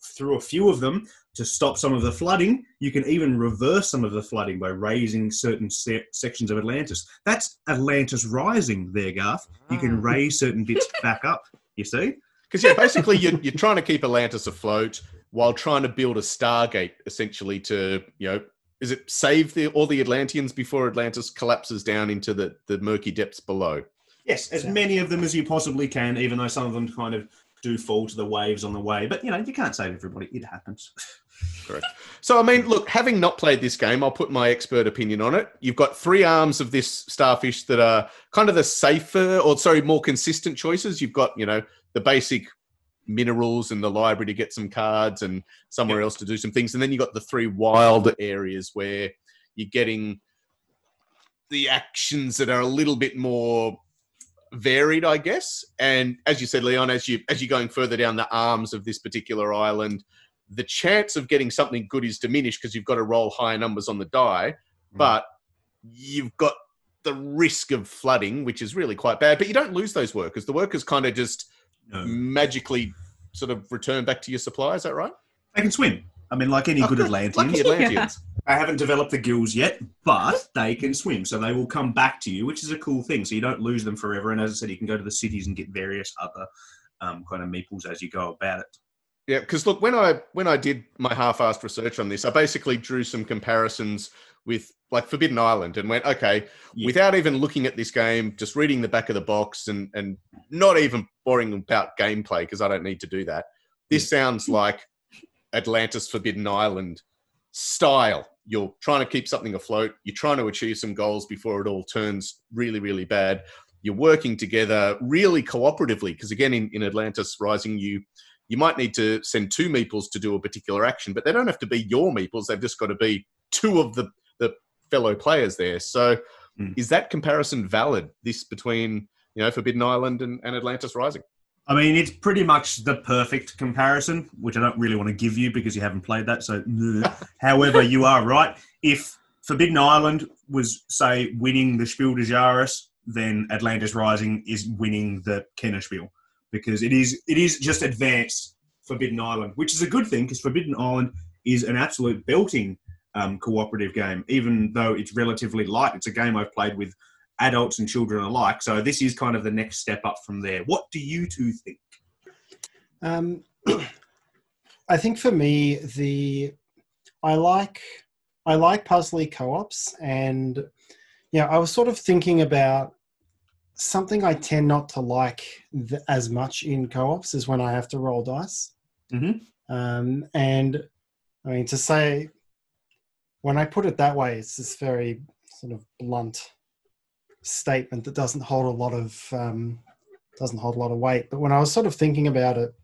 through a few of them to stop some of the flooding. You can even reverse some of the flooding by raising certain se- sections of Atlantis. That's Atlantis rising, there, Garth. You can ah. raise certain bits *laughs* back up. You see? Because yeah, basically you're, you're trying to keep Atlantis afloat. while trying to build a Stargate, essentially to you know, is it save the all the Atlanteans before Atlantis collapses down into the the murky depths below? Yes, as many of them as you possibly can, even though some of them kind of do fall to the waves on the way. But you know, you can't save everybody. It happens. *laughs* Correct. So, I mean, look, having not played this game, I'll put my expert opinion on it. You've got three arms of this starfish that are kind of the safer, or sorry, more consistent choices. You've got, you know, the basic minerals and the library to get some cards and somewhere else to do some things. And then you've got the three wild areas where you're getting the actions that are a little bit more varied, I guess. And as you said, Leon, as you as you're going further down the arms of this particular island, the chance of getting something good is diminished because you've got to roll higher numbers on the die, hmm. but you've got the risk of flooding, which is really quite bad. But you don't lose those workers. The workers kind of just No. magically sort of return back to your supply. Is that right? They can swim. I mean, like any Oh, good. Atlanteans. Atlanteans. *laughs* They haven't developed the gills yet, but they can swim, so they will come back to you, which is a cool thing. So you don't lose them forever. And as I said, you can go to the cities and get various other um, kind of meeples as you go about it. Yeah, because look, when I when I did my half-assed research on this, I basically drew some comparisons with like Forbidden Island and went, okay, Yeah. without even looking at this game, just reading the back of the box and and not even boring about gameplay because I don't need to do that. This sounds like Atlantis Forbidden Island style. You're trying to keep something afloat. You're trying to achieve some goals before it all turns really, really bad. You're working together really cooperatively because again, in, in Atlantis Rising, you you might need to send two meeples to do a particular action, but they don't have to be your meeples. They've just got to be two of the, the fellow players there. So Mm. is that comparison valid, this between, you know, Forbidden Island and, and Atlantis Rising? I mean, it's pretty much the perfect comparison, which I don't really want to give you because you haven't played that. So, *laughs* however, you are right. If Forbidden Island was, say, winning the Spiel des Jahres, then Atlantis Rising is winning the Kennerspiel because it is it is just advanced Forbidden Island, which is a good thing because Forbidden Island is an absolute belting um, cooperative game, even though it's relatively light. It's a game I've played with adults and children alike. So this is kind of the next step up from there. What do you two think? Um, *clears throat* I think for me, the I like I like puzzly co-ops, and yeah, I was sort of thinking about something I tend not to like th- as much in co-ops is when I have to roll dice. Mhm. Um, and I mean to say when I put it that way, it's this very sort of blunt statement that doesn't hold a lot of um, doesn't hold a lot of weight. But when I was sort of thinking about it,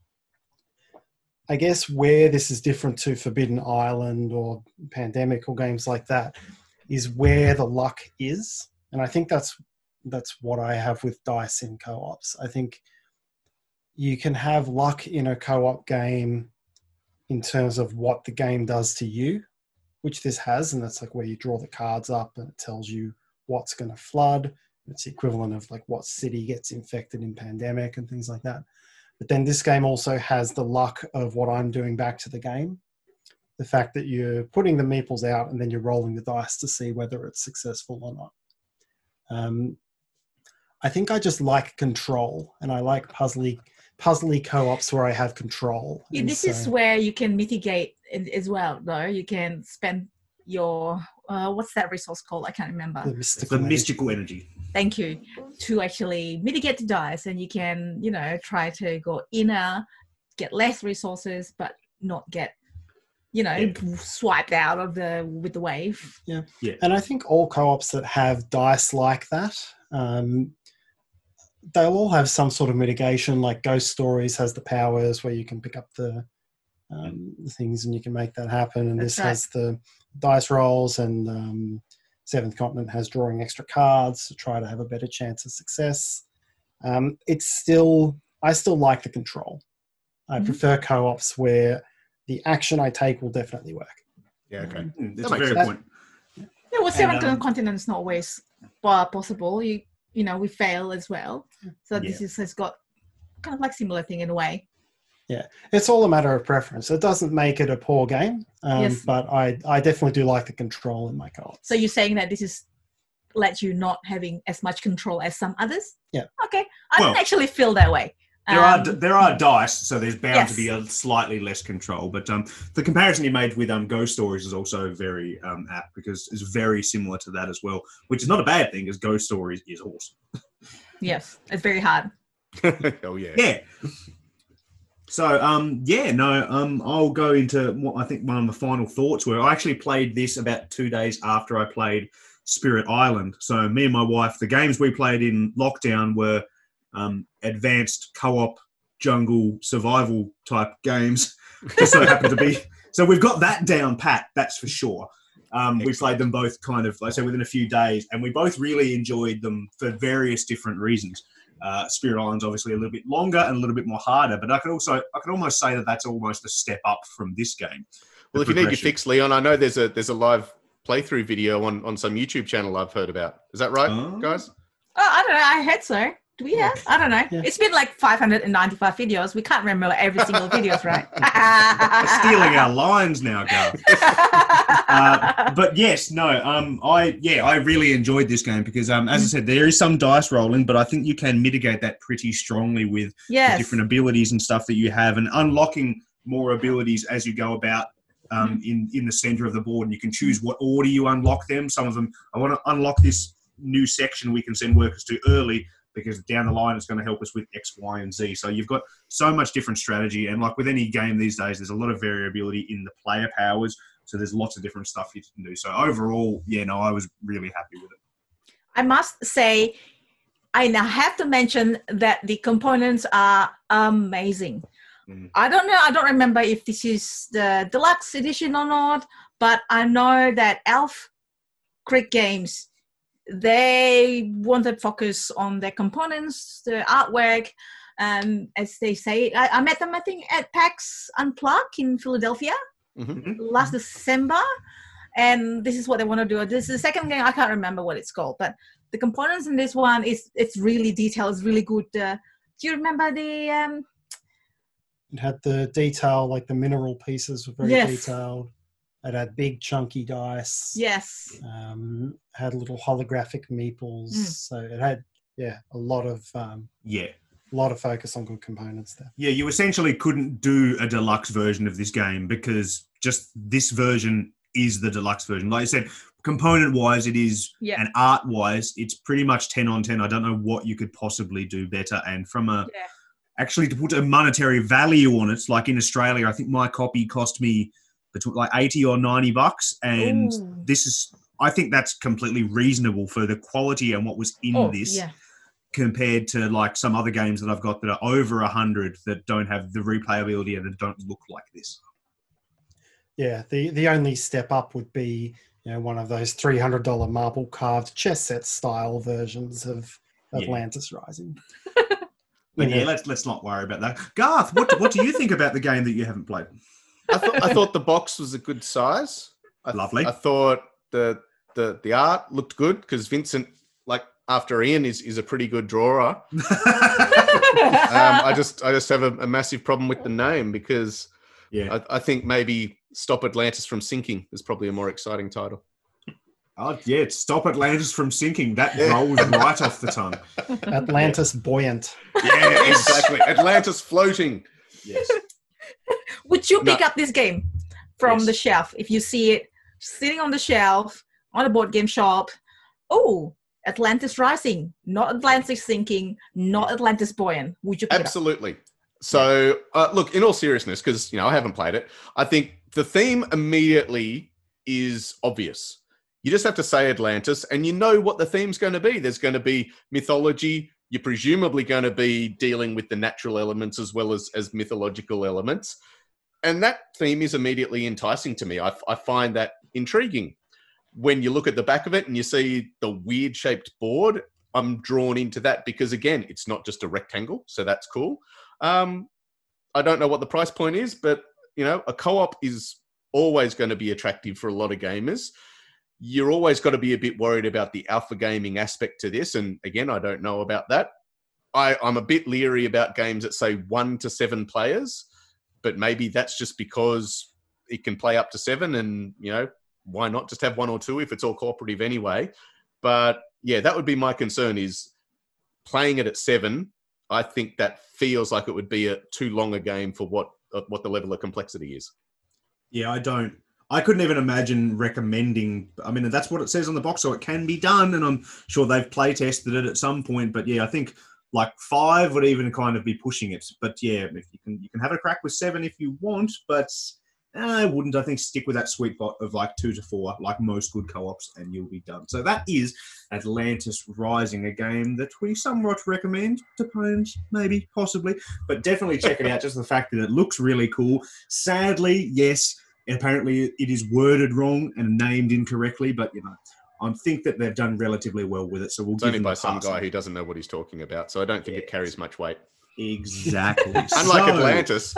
I guess where this is different to Forbidden Island or Pandemic or games like that is where the luck is, and I think that's that's what I have with dice in co-ops. I think you can have luck in a co-op game in terms of what the game does to you, which this has, and that's like where you draw the cards up and it tells you what's going to flood. It's equivalent of like what city gets infected in pandemic and things like that. But then this game also has the luck of what I'm doing back to the game. The fact that you're putting the meeples out and then you're rolling the dice to see whether it's successful or not. Um, I think I just like control and I like puzzly puzzly co-ops where I have control. Yeah, this is where you can mitigate as well, though. You can spend your uh, what's that resource called? I can't remember. the mystical The energy. mystical energy. Thank you to actually mitigate the dice, and you can you know try to go inner, get less resources, but not get you know Yeah. swiped out of the with the wave. Yeah, yeah. And I think all co-ops that have dice like that, um, they'll all have some sort of mitigation. Like Ghost Stories has the powers where you can pick up the, um, things and you can make that happen. And That's this right. has the dice rolls, and um, Seventh Continent has drawing extra cards to try to have a better chance of success. Um, it's still, I still like the control. I Mhm. prefer co-ops where the action I take will definitely work. Yeah, okay. Mm, That's That a very sense. point. Yeah, well, Seventh And, um, continents not always possible. You you know we fail as well. So this is has got kind of like similar thing in a way. It's all a matter of preference. It doesn't make it a poor game, um, Yes. but I, I definitely do like the control in my co-ops. So you're saying that this is let you not having as much control as some others? Yeah. Okay. I Well- didn't actually feel that way. There are Um, there are dice, so there's bound to be a slightly less control. But um, the comparison you made with um, Ghost Stories is also very um, apt because it's very similar to that as well, which is not a bad thing, because Ghost Stories is awesome. yes, it's very hard. *laughs* oh yeah. Yeah. So um, yeah, no, um, I'll go into what I think one of the final thoughts were. I actually played this about two days after I played Spirit Island. So me and my wife, the games we played in lockdown were um, advanced co-op jungle survival type games. *laughs* Just so happened to be. So we've got that down pat. That's for sure. Um, we played them both kind of, like I said, within a few days, and we both really enjoyed them for various different reasons. Uh, Spirit Island's obviously a little bit longer and a little bit more harder, but I could also, I could almost say that that's almost a step up from this game. Well, if you need your fix, Leon, I know there's a there's a live playthrough video on on some YouTube channel I've heard about. Is that right, Oh. guys? Oh, I don't know. I heard so. Do we have? I don't know. Yeah. It's been like 595 videos. We can't remember every single videos, *laughs* right? Stealing our lines now, Garth. *laughs* Uh, but yes, no, um, I yeah, I really enjoyed this game because, um, as I said, there is some dice rolling, but I think you can mitigate that pretty strongly with yes. different abilities and stuff that you have, and unlocking more abilities as you go about um, in in the center of the board, and you can choose what order you unlock them. Some of them, I want to unlock this new section we can send workers to early because down the line it's going to help us with X, Y, and Z. So you've got so much different strategy, and like with any game these days, there's a lot of variability in the player powers. So there's lots of different stuff you can do. So overall, yeah, no, I was really happy with it. I must say, I now have to mention that the components are amazing. Mm. I don't know, I don't remember if this is the deluxe edition or not, but I know that Elf Creek Games, they want to focus on their components, the artwork. Um, as they say, I, I met them, I think, at PAX Unplug in Philadelphia Mhm. last December, and this is what they want to do. This is the second game. I can't remember what it's called, but the components in this one is it's really detailed. It's really good. Uh, do you remember the? Um, It had the detail, like the mineral pieces were very Yes. detailed. It had big chunky dice. yes. Um, had little holographic meeples. Mm. So it had, yeah, a lot of um, Yeah. a lot of focus on good components there. Yeah, you essentially couldn't do a deluxe version of this game because just this version is the deluxe version. Like I said, component wise, it is, Yeah. and art wise, it's pretty much 10 on 10. I don't know what you could possibly do better. And from a, Yeah. actually to put a monetary value on it, like in Australia, I think my copy cost me between like 80 or 90 bucks. And Ooh. this is, I think that's completely reasonable for the quality and what was in Oh, this yeah. compared to like some other games that I've got that are over a hundred that don't have the replayability and that don't look like this. Yeah, the the only step up would be you know one of those three hundred dollar marble carved chess set style versions of Yeah. Atlantis Rising. *laughs* But Yeah. yeah, let's let's not worry about that. Garth, what what do you think about the game that you haven't played? I thought I thought the box was a good size. I, Lovely. I thought the the the art looked good because Vincent, like after Ian, is is a pretty good drawer. *laughs* Um, I just I just have a, a massive problem with the name because yeah. I, I think maybe Stop Atlantis from Sinking is probably a more exciting title. Oh yeah, stop Atlantis from sinking. That Yeah. rolls right off the tongue. *laughs* Atlantis buoyant. Yeah, exactly. Atlantis floating. Yes. Would you No. pick up this game from Yes. the shelf if you see it sitting on the shelf on a board game shop? Oh, Atlantis Rising, not Atlantis Sinking, not Atlantis Buoyant. Would you pick it up? Absolutely. So, uh, look, in all seriousness, because you know I haven't played it, I think the theme immediately is obvious. You just have to say Atlantis, and you know what the theme's going to be. There's going to be mythology. You're presumably going to be dealing with the natural elements as well as as mythological elements, and that theme is immediately enticing to me. I, I find that intriguing. When you look at the back of it and you see the weird shaped board, I'm drawn into that because again, it's not just a rectangle, so that's cool. Um, I don't know what the price point is, but you know, a co-op is always going to be attractive for a lot of gamers. You're always got to be a bit worried about the alpha gaming aspect to this, and again, I don't know about that. I, I'm a bit leery about games that say one to seven players, but maybe that's just because it can play up to seven, and you know, why not just have one or two if it's all cooperative anyway? But yeah, that would be my concern is playing it at seven. I think that feels like it would be a too long a game for what uh, what the level of complexity is. Yeah, I don't. I couldn't even imagine recommending. I mean, that's what it says on the box, so it can be done, and I'm sure they've play tested it at some point. But yeah, I think like five would even kind of be pushing it. But yeah, if you can, you can have a crack with seven if you want, but eh, I wouldn't. I think stick with that sweet spot of like two to four, like most good co-ops, and you'll be done. So that is Atlantis Rising, a game that we somewhat recommend. Depends, maybe, possibly, but definitely check it out. Just the fact that it looks really cool. Sadly, yes, apparently it is worded wrong and named incorrectly, but you know. I think that they've done relatively well with it, so we'll It's give only by some guy who doesn't know what he's talking about, so I don't think it carries much weight. Exactly. *laughs* Unlike So- Atlantis.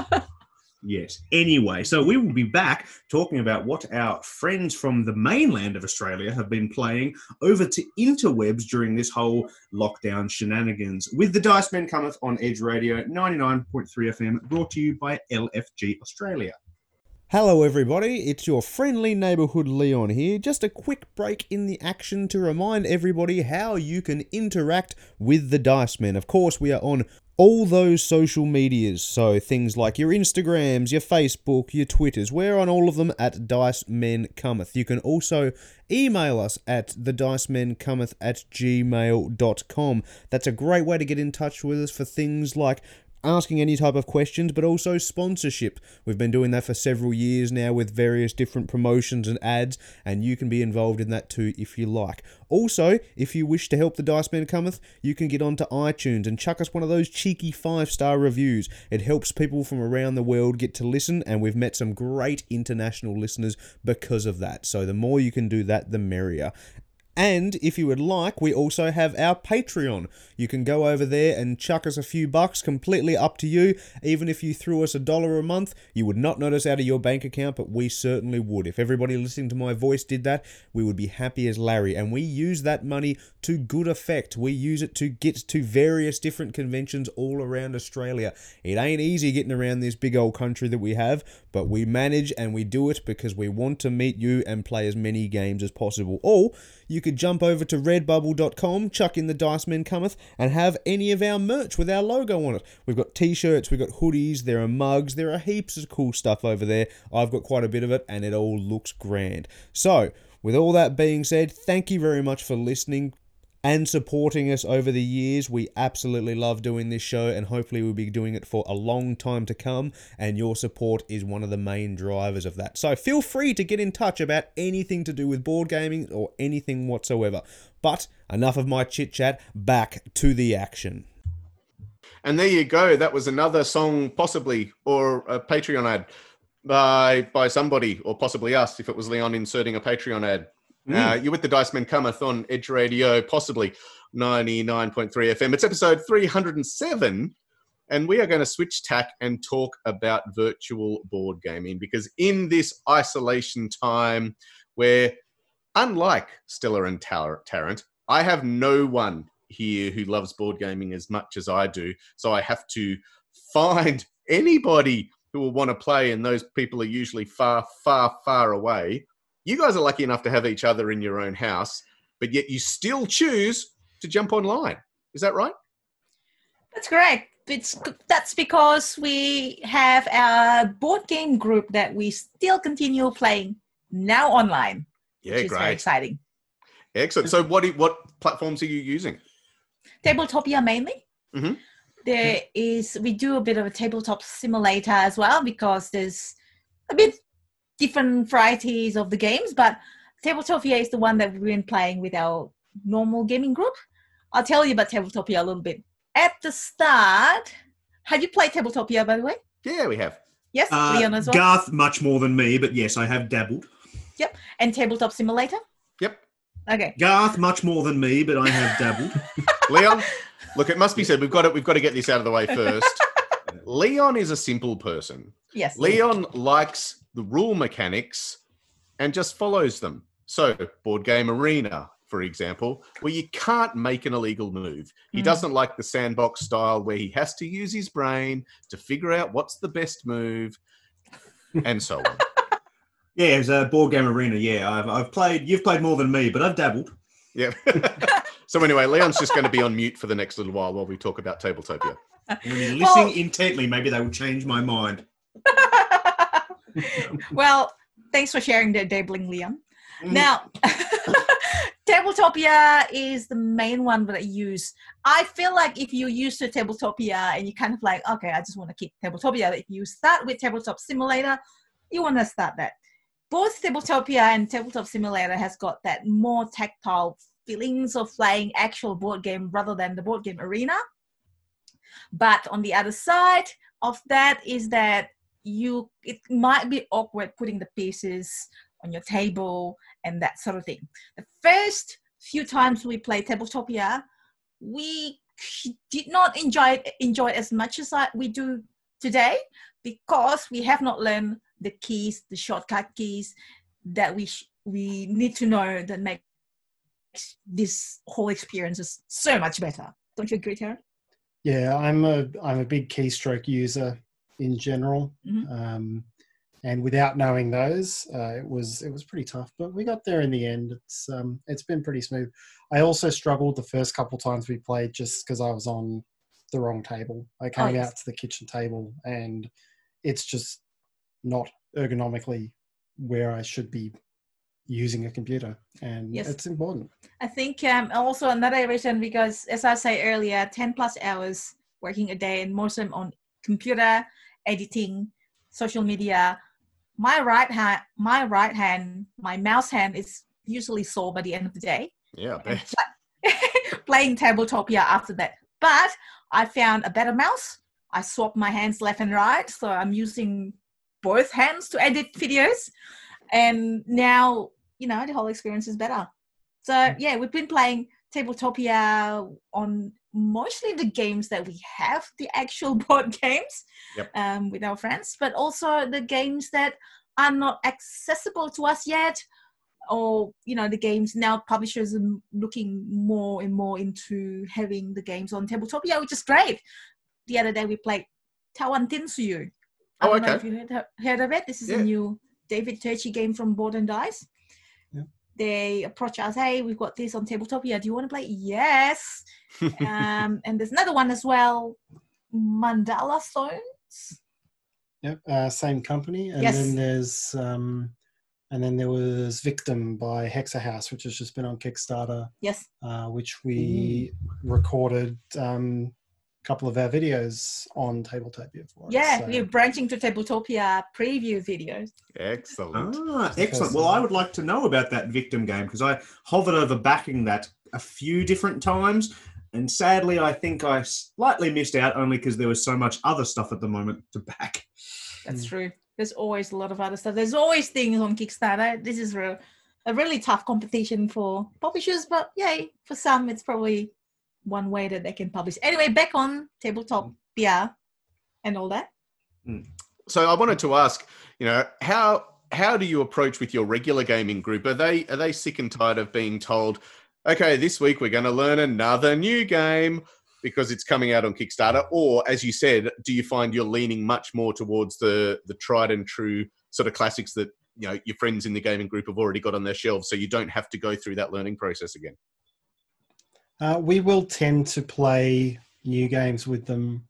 Yes. Anyway, so we will be back talking about what our friends from the mainland of Australia have been playing over to interwebs during this whole lockdown shenanigans with the Dice Men Cometh on Edge Radio 99.3 FM, brought to you by LFG Australia. Hello, everybody. It's your friendly neighborhood Leon here. Just a quick break in the action to remind everybody how you can interact with the Dice Men. Of course, we are on all those social medias, so things like your Instagrams, your Facebook, your Twitters. We're on all of them at Dice Men Cometh. You can also email us at thedicemencometh at gmail.com. That's a great way to get in touch with us for things like asking any type of questions, but also sponsorship. We've been doing that for several years now with various different promotions and ads, and you can be involved in that too if you like. Also, if you wish to help the Dice Man Cometh, you can get onto iTunes and chuck us one of those cheeky five star reviews. It helps people from around the world get to listen, and we've met some great international listeners because of that. So the more you can do that, the merrier. And if you would like, we also have our Patreon. You can go over there and chuck us a few bucks, completely up to you. Even if you threw us a dollar a month, you would not notice out of your bank account, but we certainly would. If everybody listening to my voice did that, we would be happy as Larry. And we use that money to good effect. We use it to get to various different conventions all around Australia. It ain't easy getting around this big old country that we have, but we manage and we do it because we want to meet you and play as many games as possible. Or you could jump over to redbubble.com, chuck in the Dice Men Cometh, and have any of our merch with our logo on it. We've got t shirts, we've got hoodies, there are mugs, there are heaps of cool stuff over there. I've got quite a bit of it, and it all looks grand. So, with all that being said, thank you very much for listening and supporting us over the years. We absolutely love doing this show, and hopefully, we'll be doing it for a long time to come. And your support is one of the main drivers of that. So, feel free to get in touch about anything to do with board gaming or anything whatsoever. But enough of my chit chat, back to the action. And there you go. That was another song, possibly, or a Patreon ad by by somebody, or possibly us, if it was Leon inserting a Patreon ad. Uh, you're with the Dice Men Cometh on Edge Radio, possibly 99.3 FM. It's episode 307, and we are going to switch tack and talk about virtual board gaming because in this isolation time, where unlike Stella and Tar- Tarrant, I have no one here who loves board gaming as much as I do. So I have to find *laughs* anybody who will want to play, and those people are usually far, far, far away. You guys are lucky enough to have each other in your own house, but yet you still choose to jump online. Is that right? That's correct. It's that's because we have a board game group that we still continue playing now online, Yeah, which is very great. exciting. Excellent. So what what platforms are you using? Tabletopia mainly. Mhm. There is we do a bit of a tabletop simulator as well because there's a bit different varieties of the games, but Tabletopia is the one that we've been playing with our normal gaming group. I'll tell you about Tabletopia a little bit. At the start, have you played Tabletopia by the way? Yeah, we have. Yes, Uh, Leon as well. Garth, much more than me, but yes, I have dabbled. Yep. And Tabletop Simulator. Yep. Okay. Garth, much more than me, but I have dabbled. *laughs* Leon, look, it must be said we've got it. We've got to get this out of the way *laughs* first. Leon is a simple person. Yes. Leon likes the rule mechanics and just follows them. So, board game arena, for example, where you can't make an illegal move. He Mm. doesn't like the sandbox style where he has to use his brain to figure out what's the best move and so on. *laughs* yeah, it's a board game arena. Yeah, I've, I've played. You've played more than me, but I've dabbled. Yeah. *laughs* So anyway, Leon's just going to be on mute for the next little while while we talk about Tabletopia. *laughs* When you're listening Well- intently, maybe they will change my mind. *laughs* well, thanks for sharing that, Dabbling Liam. Mm. Now, *laughs* Tabletopia is the main one that I use. I feel like if you use to Tabletopia and you're kind of like, okay, I just want to keep Tabletopia. If you start with Tabletop Simulator, you want to start that. Both Tabletopia and Tabletop Simulator has got that more tactile feelings of playing actual board game rather than the board game arena. But on the other side of that is that you it might be awkward putting the pieces on your table and that sort of thing. The first few times we played Tabletopia, we did not enjoy it, enjoy as much as I, we do today because we have not learned the keys, the shortcut keys that we sh- we need to know that make this whole experience is so much better. Don't you agree, Tara? Yeah, I'm a I'm a big keystroke user in general, Mhm. um, and without knowing those, uh, it was it was pretty tough. But we got there in the end. It's um, it's been pretty smooth. I also struggled the first couple times we played just because I was on the wrong table. I came yes. out to the kitchen table, and it's just not ergonomically where I should be using a computer, and Yes. it's important. I think um, also another reason because, as I say earlier, 10 plus hours working a day and most of them on computer, editing, social media. My right hand, my right hand, my mouse hand is usually sore by the end of the day. Yeah, I And bet. pla- *laughs* playing Tabletopia after that. But I found a better mouse. I swapped my hands left and right, so I'm using both hands to edit videos. And now, you know, the whole experience is better. So yeah, we've been playing Tabletopia on mostly the games that we have, the actual *laughs* board games, Yep. um, with our friends, but also the games that are not accessible to us yet, or you know, the games now publishers are looking more and more into having the games on Tabletopia, which is great. The other day we played Tawantinsuyu. I Oh, don't know if you heard, heard of it. This is Yeah. a new David Turczi game from Board and Dice. They approach us, hey, we've got this on Tabletopia. Do you want to play? Yes. *laughs* um, and there's another one as well, Mandala Stones. Yep, uh, same company, and Yes. then there's um, and then there was Victim by Hexa House, which has just been on Kickstarter, Yes. uh, which we recorded um, a couple of our videos on Tabletopia for. it, Yeah, so- we're branching to Tabletopia preview videos. Excellent. Ah, excellent. Well. I would like to know about that victim game because I hovered over backing that a few different times, and sadly, I think I slightly missed out only because there was so much other stuff at the moment to back. That's Mm. true. There's always a lot of other stuff. There's always things on Kickstarter. This is real, a really tough competition for publishers, but yay, for some, it's probably one way that they can publish. Anyway, back on Tabletopia mm. and all that. Mm. So I wanted to ask, you know, how how do you approach with your regular gaming group? Are they are they sick and tired of being told, okay, this week we're going to learn another new game because it's coming out on Kickstarter? Or as you said, do you find you're leaning much more towards the the tried and true sort of classics that you know your friends in the gaming group have already got on their shelves, so you don't have to go through that learning process again? Uh, we will tend to play new games with them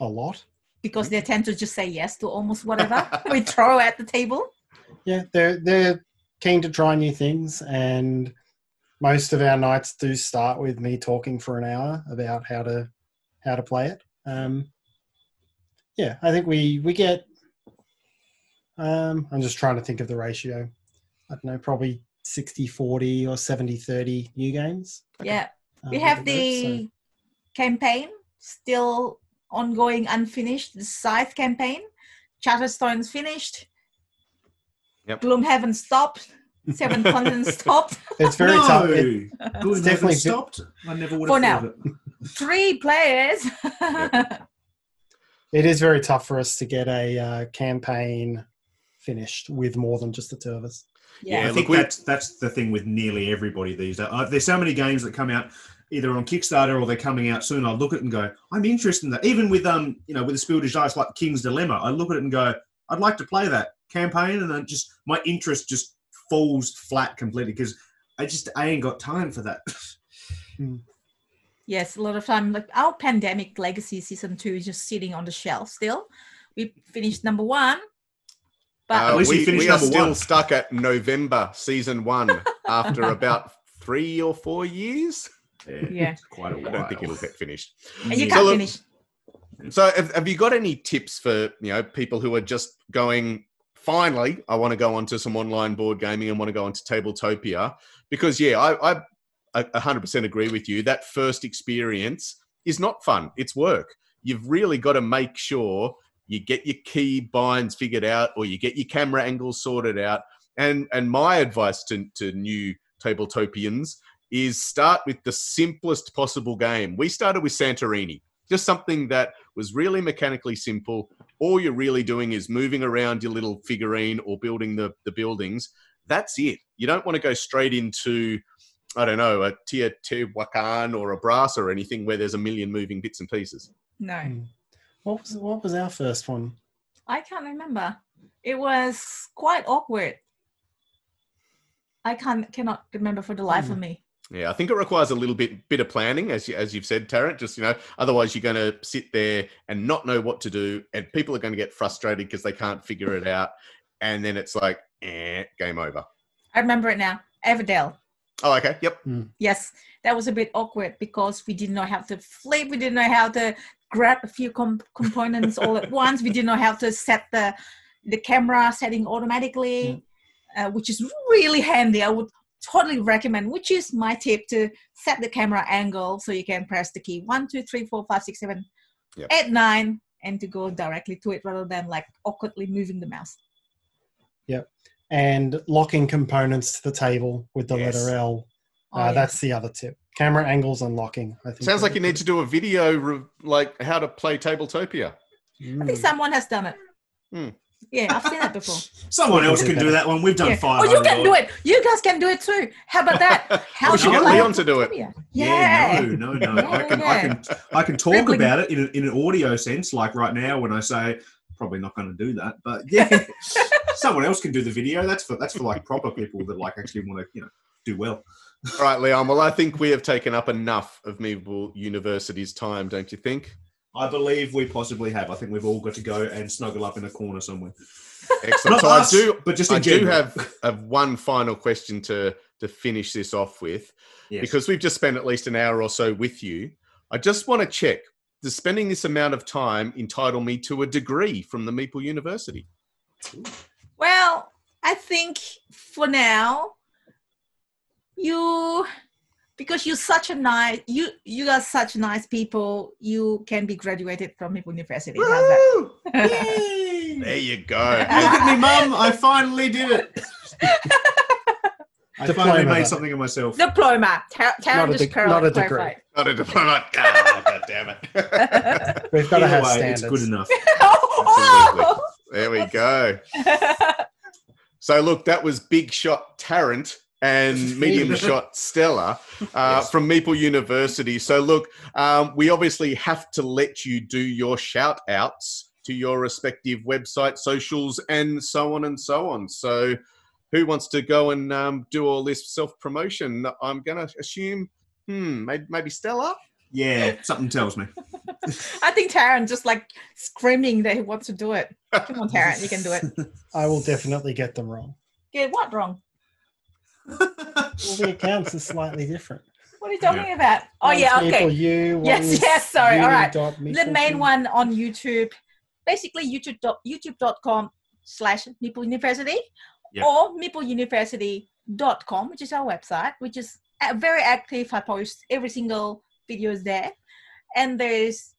a lot. because they tend to just say yes to almost whatever *laughs* we throw at the table. Yeah, they're they're keen to try new things, and most of our nights do start with me talking for an hour about how to how to play it. Um, yeah, I think we we get. Um, I'm just trying to think of the ratio. I don't know, probably 60 40 or 70 30 new games. Yeah, uh, we have the so- campaign still ongoing, unfinished. The Scythe campaign, Charterstone's finished. Yep. Gloomhaven stopped. Seven *laughs* Continents stopped. It's very no, tough. It- Gloomhaven definitely- stopped. I never would For have now. thought it. *laughs* Three players. it is very tough for us to get a uh, campaign finished with more than just the two of us. Yeah, I think we- that's that's the thing with nearly everybody these days. Uh, there's so many games that come out either on Kickstarter or they're coming out soon. I look at it and go, I'm interested in that. Even with um, you know, with the Spiel des Dice like King's Dilemma, I look at it and go, I'd like to play that campaign, and then just my interest just falls flat completely because I just I ain't got time for that. *laughs* Yes, a lot of time. Like our pandemic legacy season two is just sitting on the shelf still. We finished number one, but Uh, At least we finished we are still one. stuck at November season one after *laughs* about three or four years. Yeah. it's quite a I while. don't think it'll get finished. and you can't So finish. So, have, have you got any tips for you know people who are just going? Finally, I want to go onto some online board gaming and want to go onto Tabletopia because yeah, I, I a hundred percent agree with you. That first experience is not fun; it's work. You've really got to make sure you get your key binds figured out, or you get your camera angles sorted out. And and my advice to to new Tabletopians is start with the simplest possible game. We started with Santorini just something that was really mechanically simple. All you're really doing is moving around your little figurine or building the, the buildings. That's it. You don't want to go straight into, I don't know, a Teotihuacan or a brass or anything where there's a million moving bits and pieces. No, Mm. What was what was our first one? I can't remember. It was quite awkward. I can't cannot remember for the life of me. Yeah, I think it requires a little bit bit of planning, as you, as you've said, Tarrant. Just you know, otherwise you're going to sit there and not know what to do, and people are going to get frustrated because they can't figure it out, and then it's like, eh, game over. I remember it now. Everdale. Oh, okay, yep. Yes, that was a bit awkward because we didn't know how to flip. We didn't know how to grab a few com- components all at once. We didn't know how to set the the camera setting automatically, uh, which is really handy. I would totally recommend. Which is my tip to set the camera angle so you can press the key one, two, three, four, five, six, seven, Yep. eight, nine, and to go directly to it rather than like awkwardly moving the mouse. Yep. And locking components to the table with the Yes. letter L. Oh, uh, yeah. That's the other tip. Camera angles and locking. I think. Sounds like you need to do a video re- like how to play Tabletopia. I think someone has done it. Hmm. Yeah, I've seen that before. *laughs* Someone else can do that one. We've done Yeah. five. Oh, you can do it. You guys can do it too. How about that? *laughs* How we should to get play Leon to do it. Yeah, Yeah. no, no, no. I can, I can, I can talk Dribbling. about it in, a, in an audio sense. Like right now, when I say, probably not going to do that, but yeah, *laughs* someone else can do the video. That's for that's for like proper people that like actually want to, you know, do well. All right, Leon. Well, I think we have taken up enough of Meeple University's time, don't you think? I believe we possibly have. I think we've all got to go and snuggle up in a corner somewhere. Excellent. Not so I do, but just in I do have, have one final question to to finish this off with, Yes. because we've just spent at least an hour or so with you. I just want to check: does spending this amount of time entitle me to a degree from the Meeple University? Well, I think for now, you because you're such a nice you you are such nice people. You can be graduated from Meeple University. How's that? Woo! *laughs* Yay! There you go. Look at me, mum! I finally did it. *laughs* I Diploma, finally made something of myself. Diploma. Ta- Not a just deg- clar- not a degree. clarified. Not a diploma. *laughs* Ah, God damn it. We've got to have way, standards. it's good enough. oh! there we go. So look, that was big shot Tarrant and medium shot *laughs* Stella uh, Yes. from Meeple University. So look, um, we obviously have to let you do your shout outs to your respective website, socials, and so on and so on. So who wants to go and um, do all this self promotion? I'm going to assume, hmm, maybe, maybe Stella. Yeah, something tells me. *laughs* I think Tarrant just like screaming that he wants to do it. Come on, Tarrant, you can do it. *laughs* I will definitely get them wrong. Get what wrong? All the accounts are slightly different. What are you talking about? Oh One's yeah, Meeple okay. U, Yes, yes, sorry, all right. The main one on YouTube, basically YouTube dot, youtube.com slash Meeple University Yeah. or meepleuniversity.com, which is our website, which is uh, very active. I post every single videos there. And there's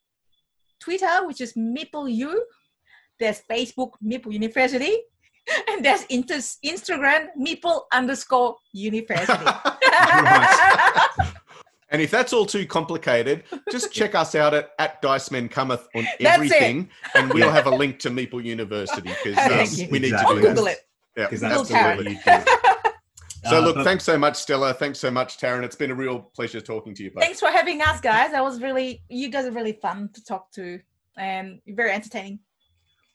Twitter, which is Meeple U. There's Facebook, Meeple University. *laughs* And there's inter- Instagram, Meeple underscore University. *laughs* And if that's all too complicated, just *laughs* check us out at, at Dice Men Cometh on everything, and we'll have a link to Meeple University because Thank you. we need Exactly. to I'll do Google it. Yeah. Because Little that's the way Tarrant. you do it. So Uh, look, but- thanks so much, Stella. Thanks so much, Tarrant. It's been a real pleasure talking to you. both. Thanks for having us, guys. That was really, you guys are really fun to talk to and very entertaining.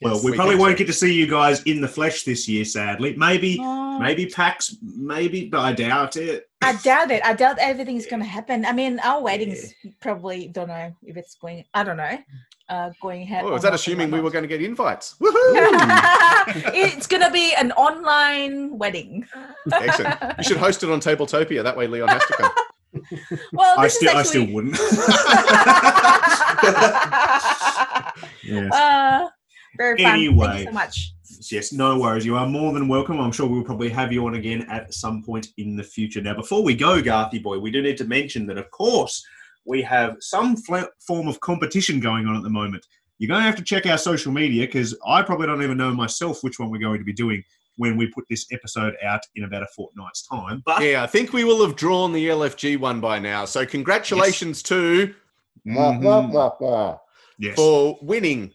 Well, Yes. we We probably won't so. get to see you guys in the flesh this year, sadly. Maybe, Oh, maybe PAX, maybe, but I doubt it. I doubt it. I doubt everything's gonna happen. I mean, our weddings probably don't know if it's going. I don't know. Uh, going ahead. Oh, is that assuming we were going to get invites? *laughs* Woohoo! it's gonna be an online wedding. Excellent. You should host it on Tabletopia. That way Leon has to come. *laughs* Well, I this still, I still wouldn't. *laughs* yes. uh, very fun. Thank Anyway. you so much. Yes, no worries. You are more than welcome. I'm sure we'll probably have you on again at some point in the future. Now, before we go, Garthy boy, we do need to mention that, of course, we have some fl- form of competition going on at the moment. You're going to have to check our social media because I probably don't even know myself which one we're going to be doing when we put this episode out in about a fortnight's time. But Yeah, I think we will have drawn the LFG one by now. So congratulations to Mhm. yes, for winning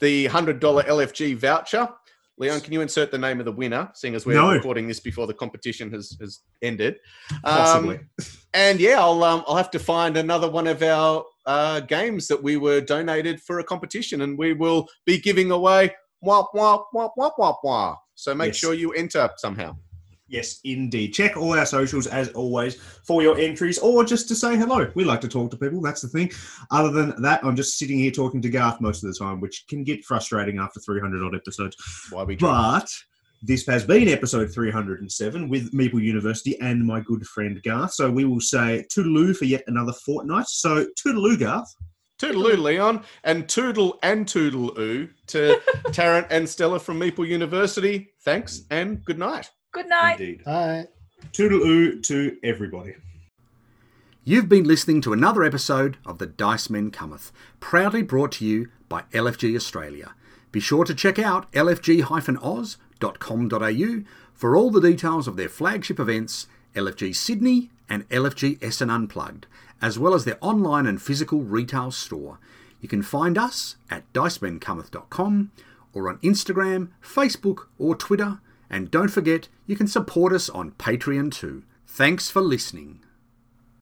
the hundred dollar LFG voucher. Leon, can you insert the name of the winner, seeing as we're No. recording this before the competition has, has ended? possibly. Um, and yeah, I'll um, I'll have to find another one of our uh, games that we were donated for a competition, and we will be giving away wah wah wah wah wah wah. So make Yes. sure you enter somehow. Yes, indeed. Check all our socials as always for your entries or just to say hello. We like to talk to people. That's the thing. Other than that, I'm just sitting here talking to Garth most of the time, which can get frustrating after 300 odd episodes. Why we. But this has been episode 307 with Meeple University and my good friend Garth. So we will say toodaloo for yet another fortnight. So toodaloo, Garth. Toodaloo, Leon, and toodle and toodle-oo to *laughs* Tarrant and Stella from Meeple University. Thanks and good night. Good night. Indeed. Hi. Toodaloo to everybody. You've been listening to another episode of The Dice Men Cometh, proudly brought to you by LFG Australia. Be sure to check out lfg-oz.com.au for all the details of their flagship events, LFG Sydney and LFG Essen Unplugged, as well as their online and physical retail store. You can find us at dicemencometh.com or on Instagram, Facebook, or Twitter. And don't forget, you can support us on Patreon too. Thanks for listening.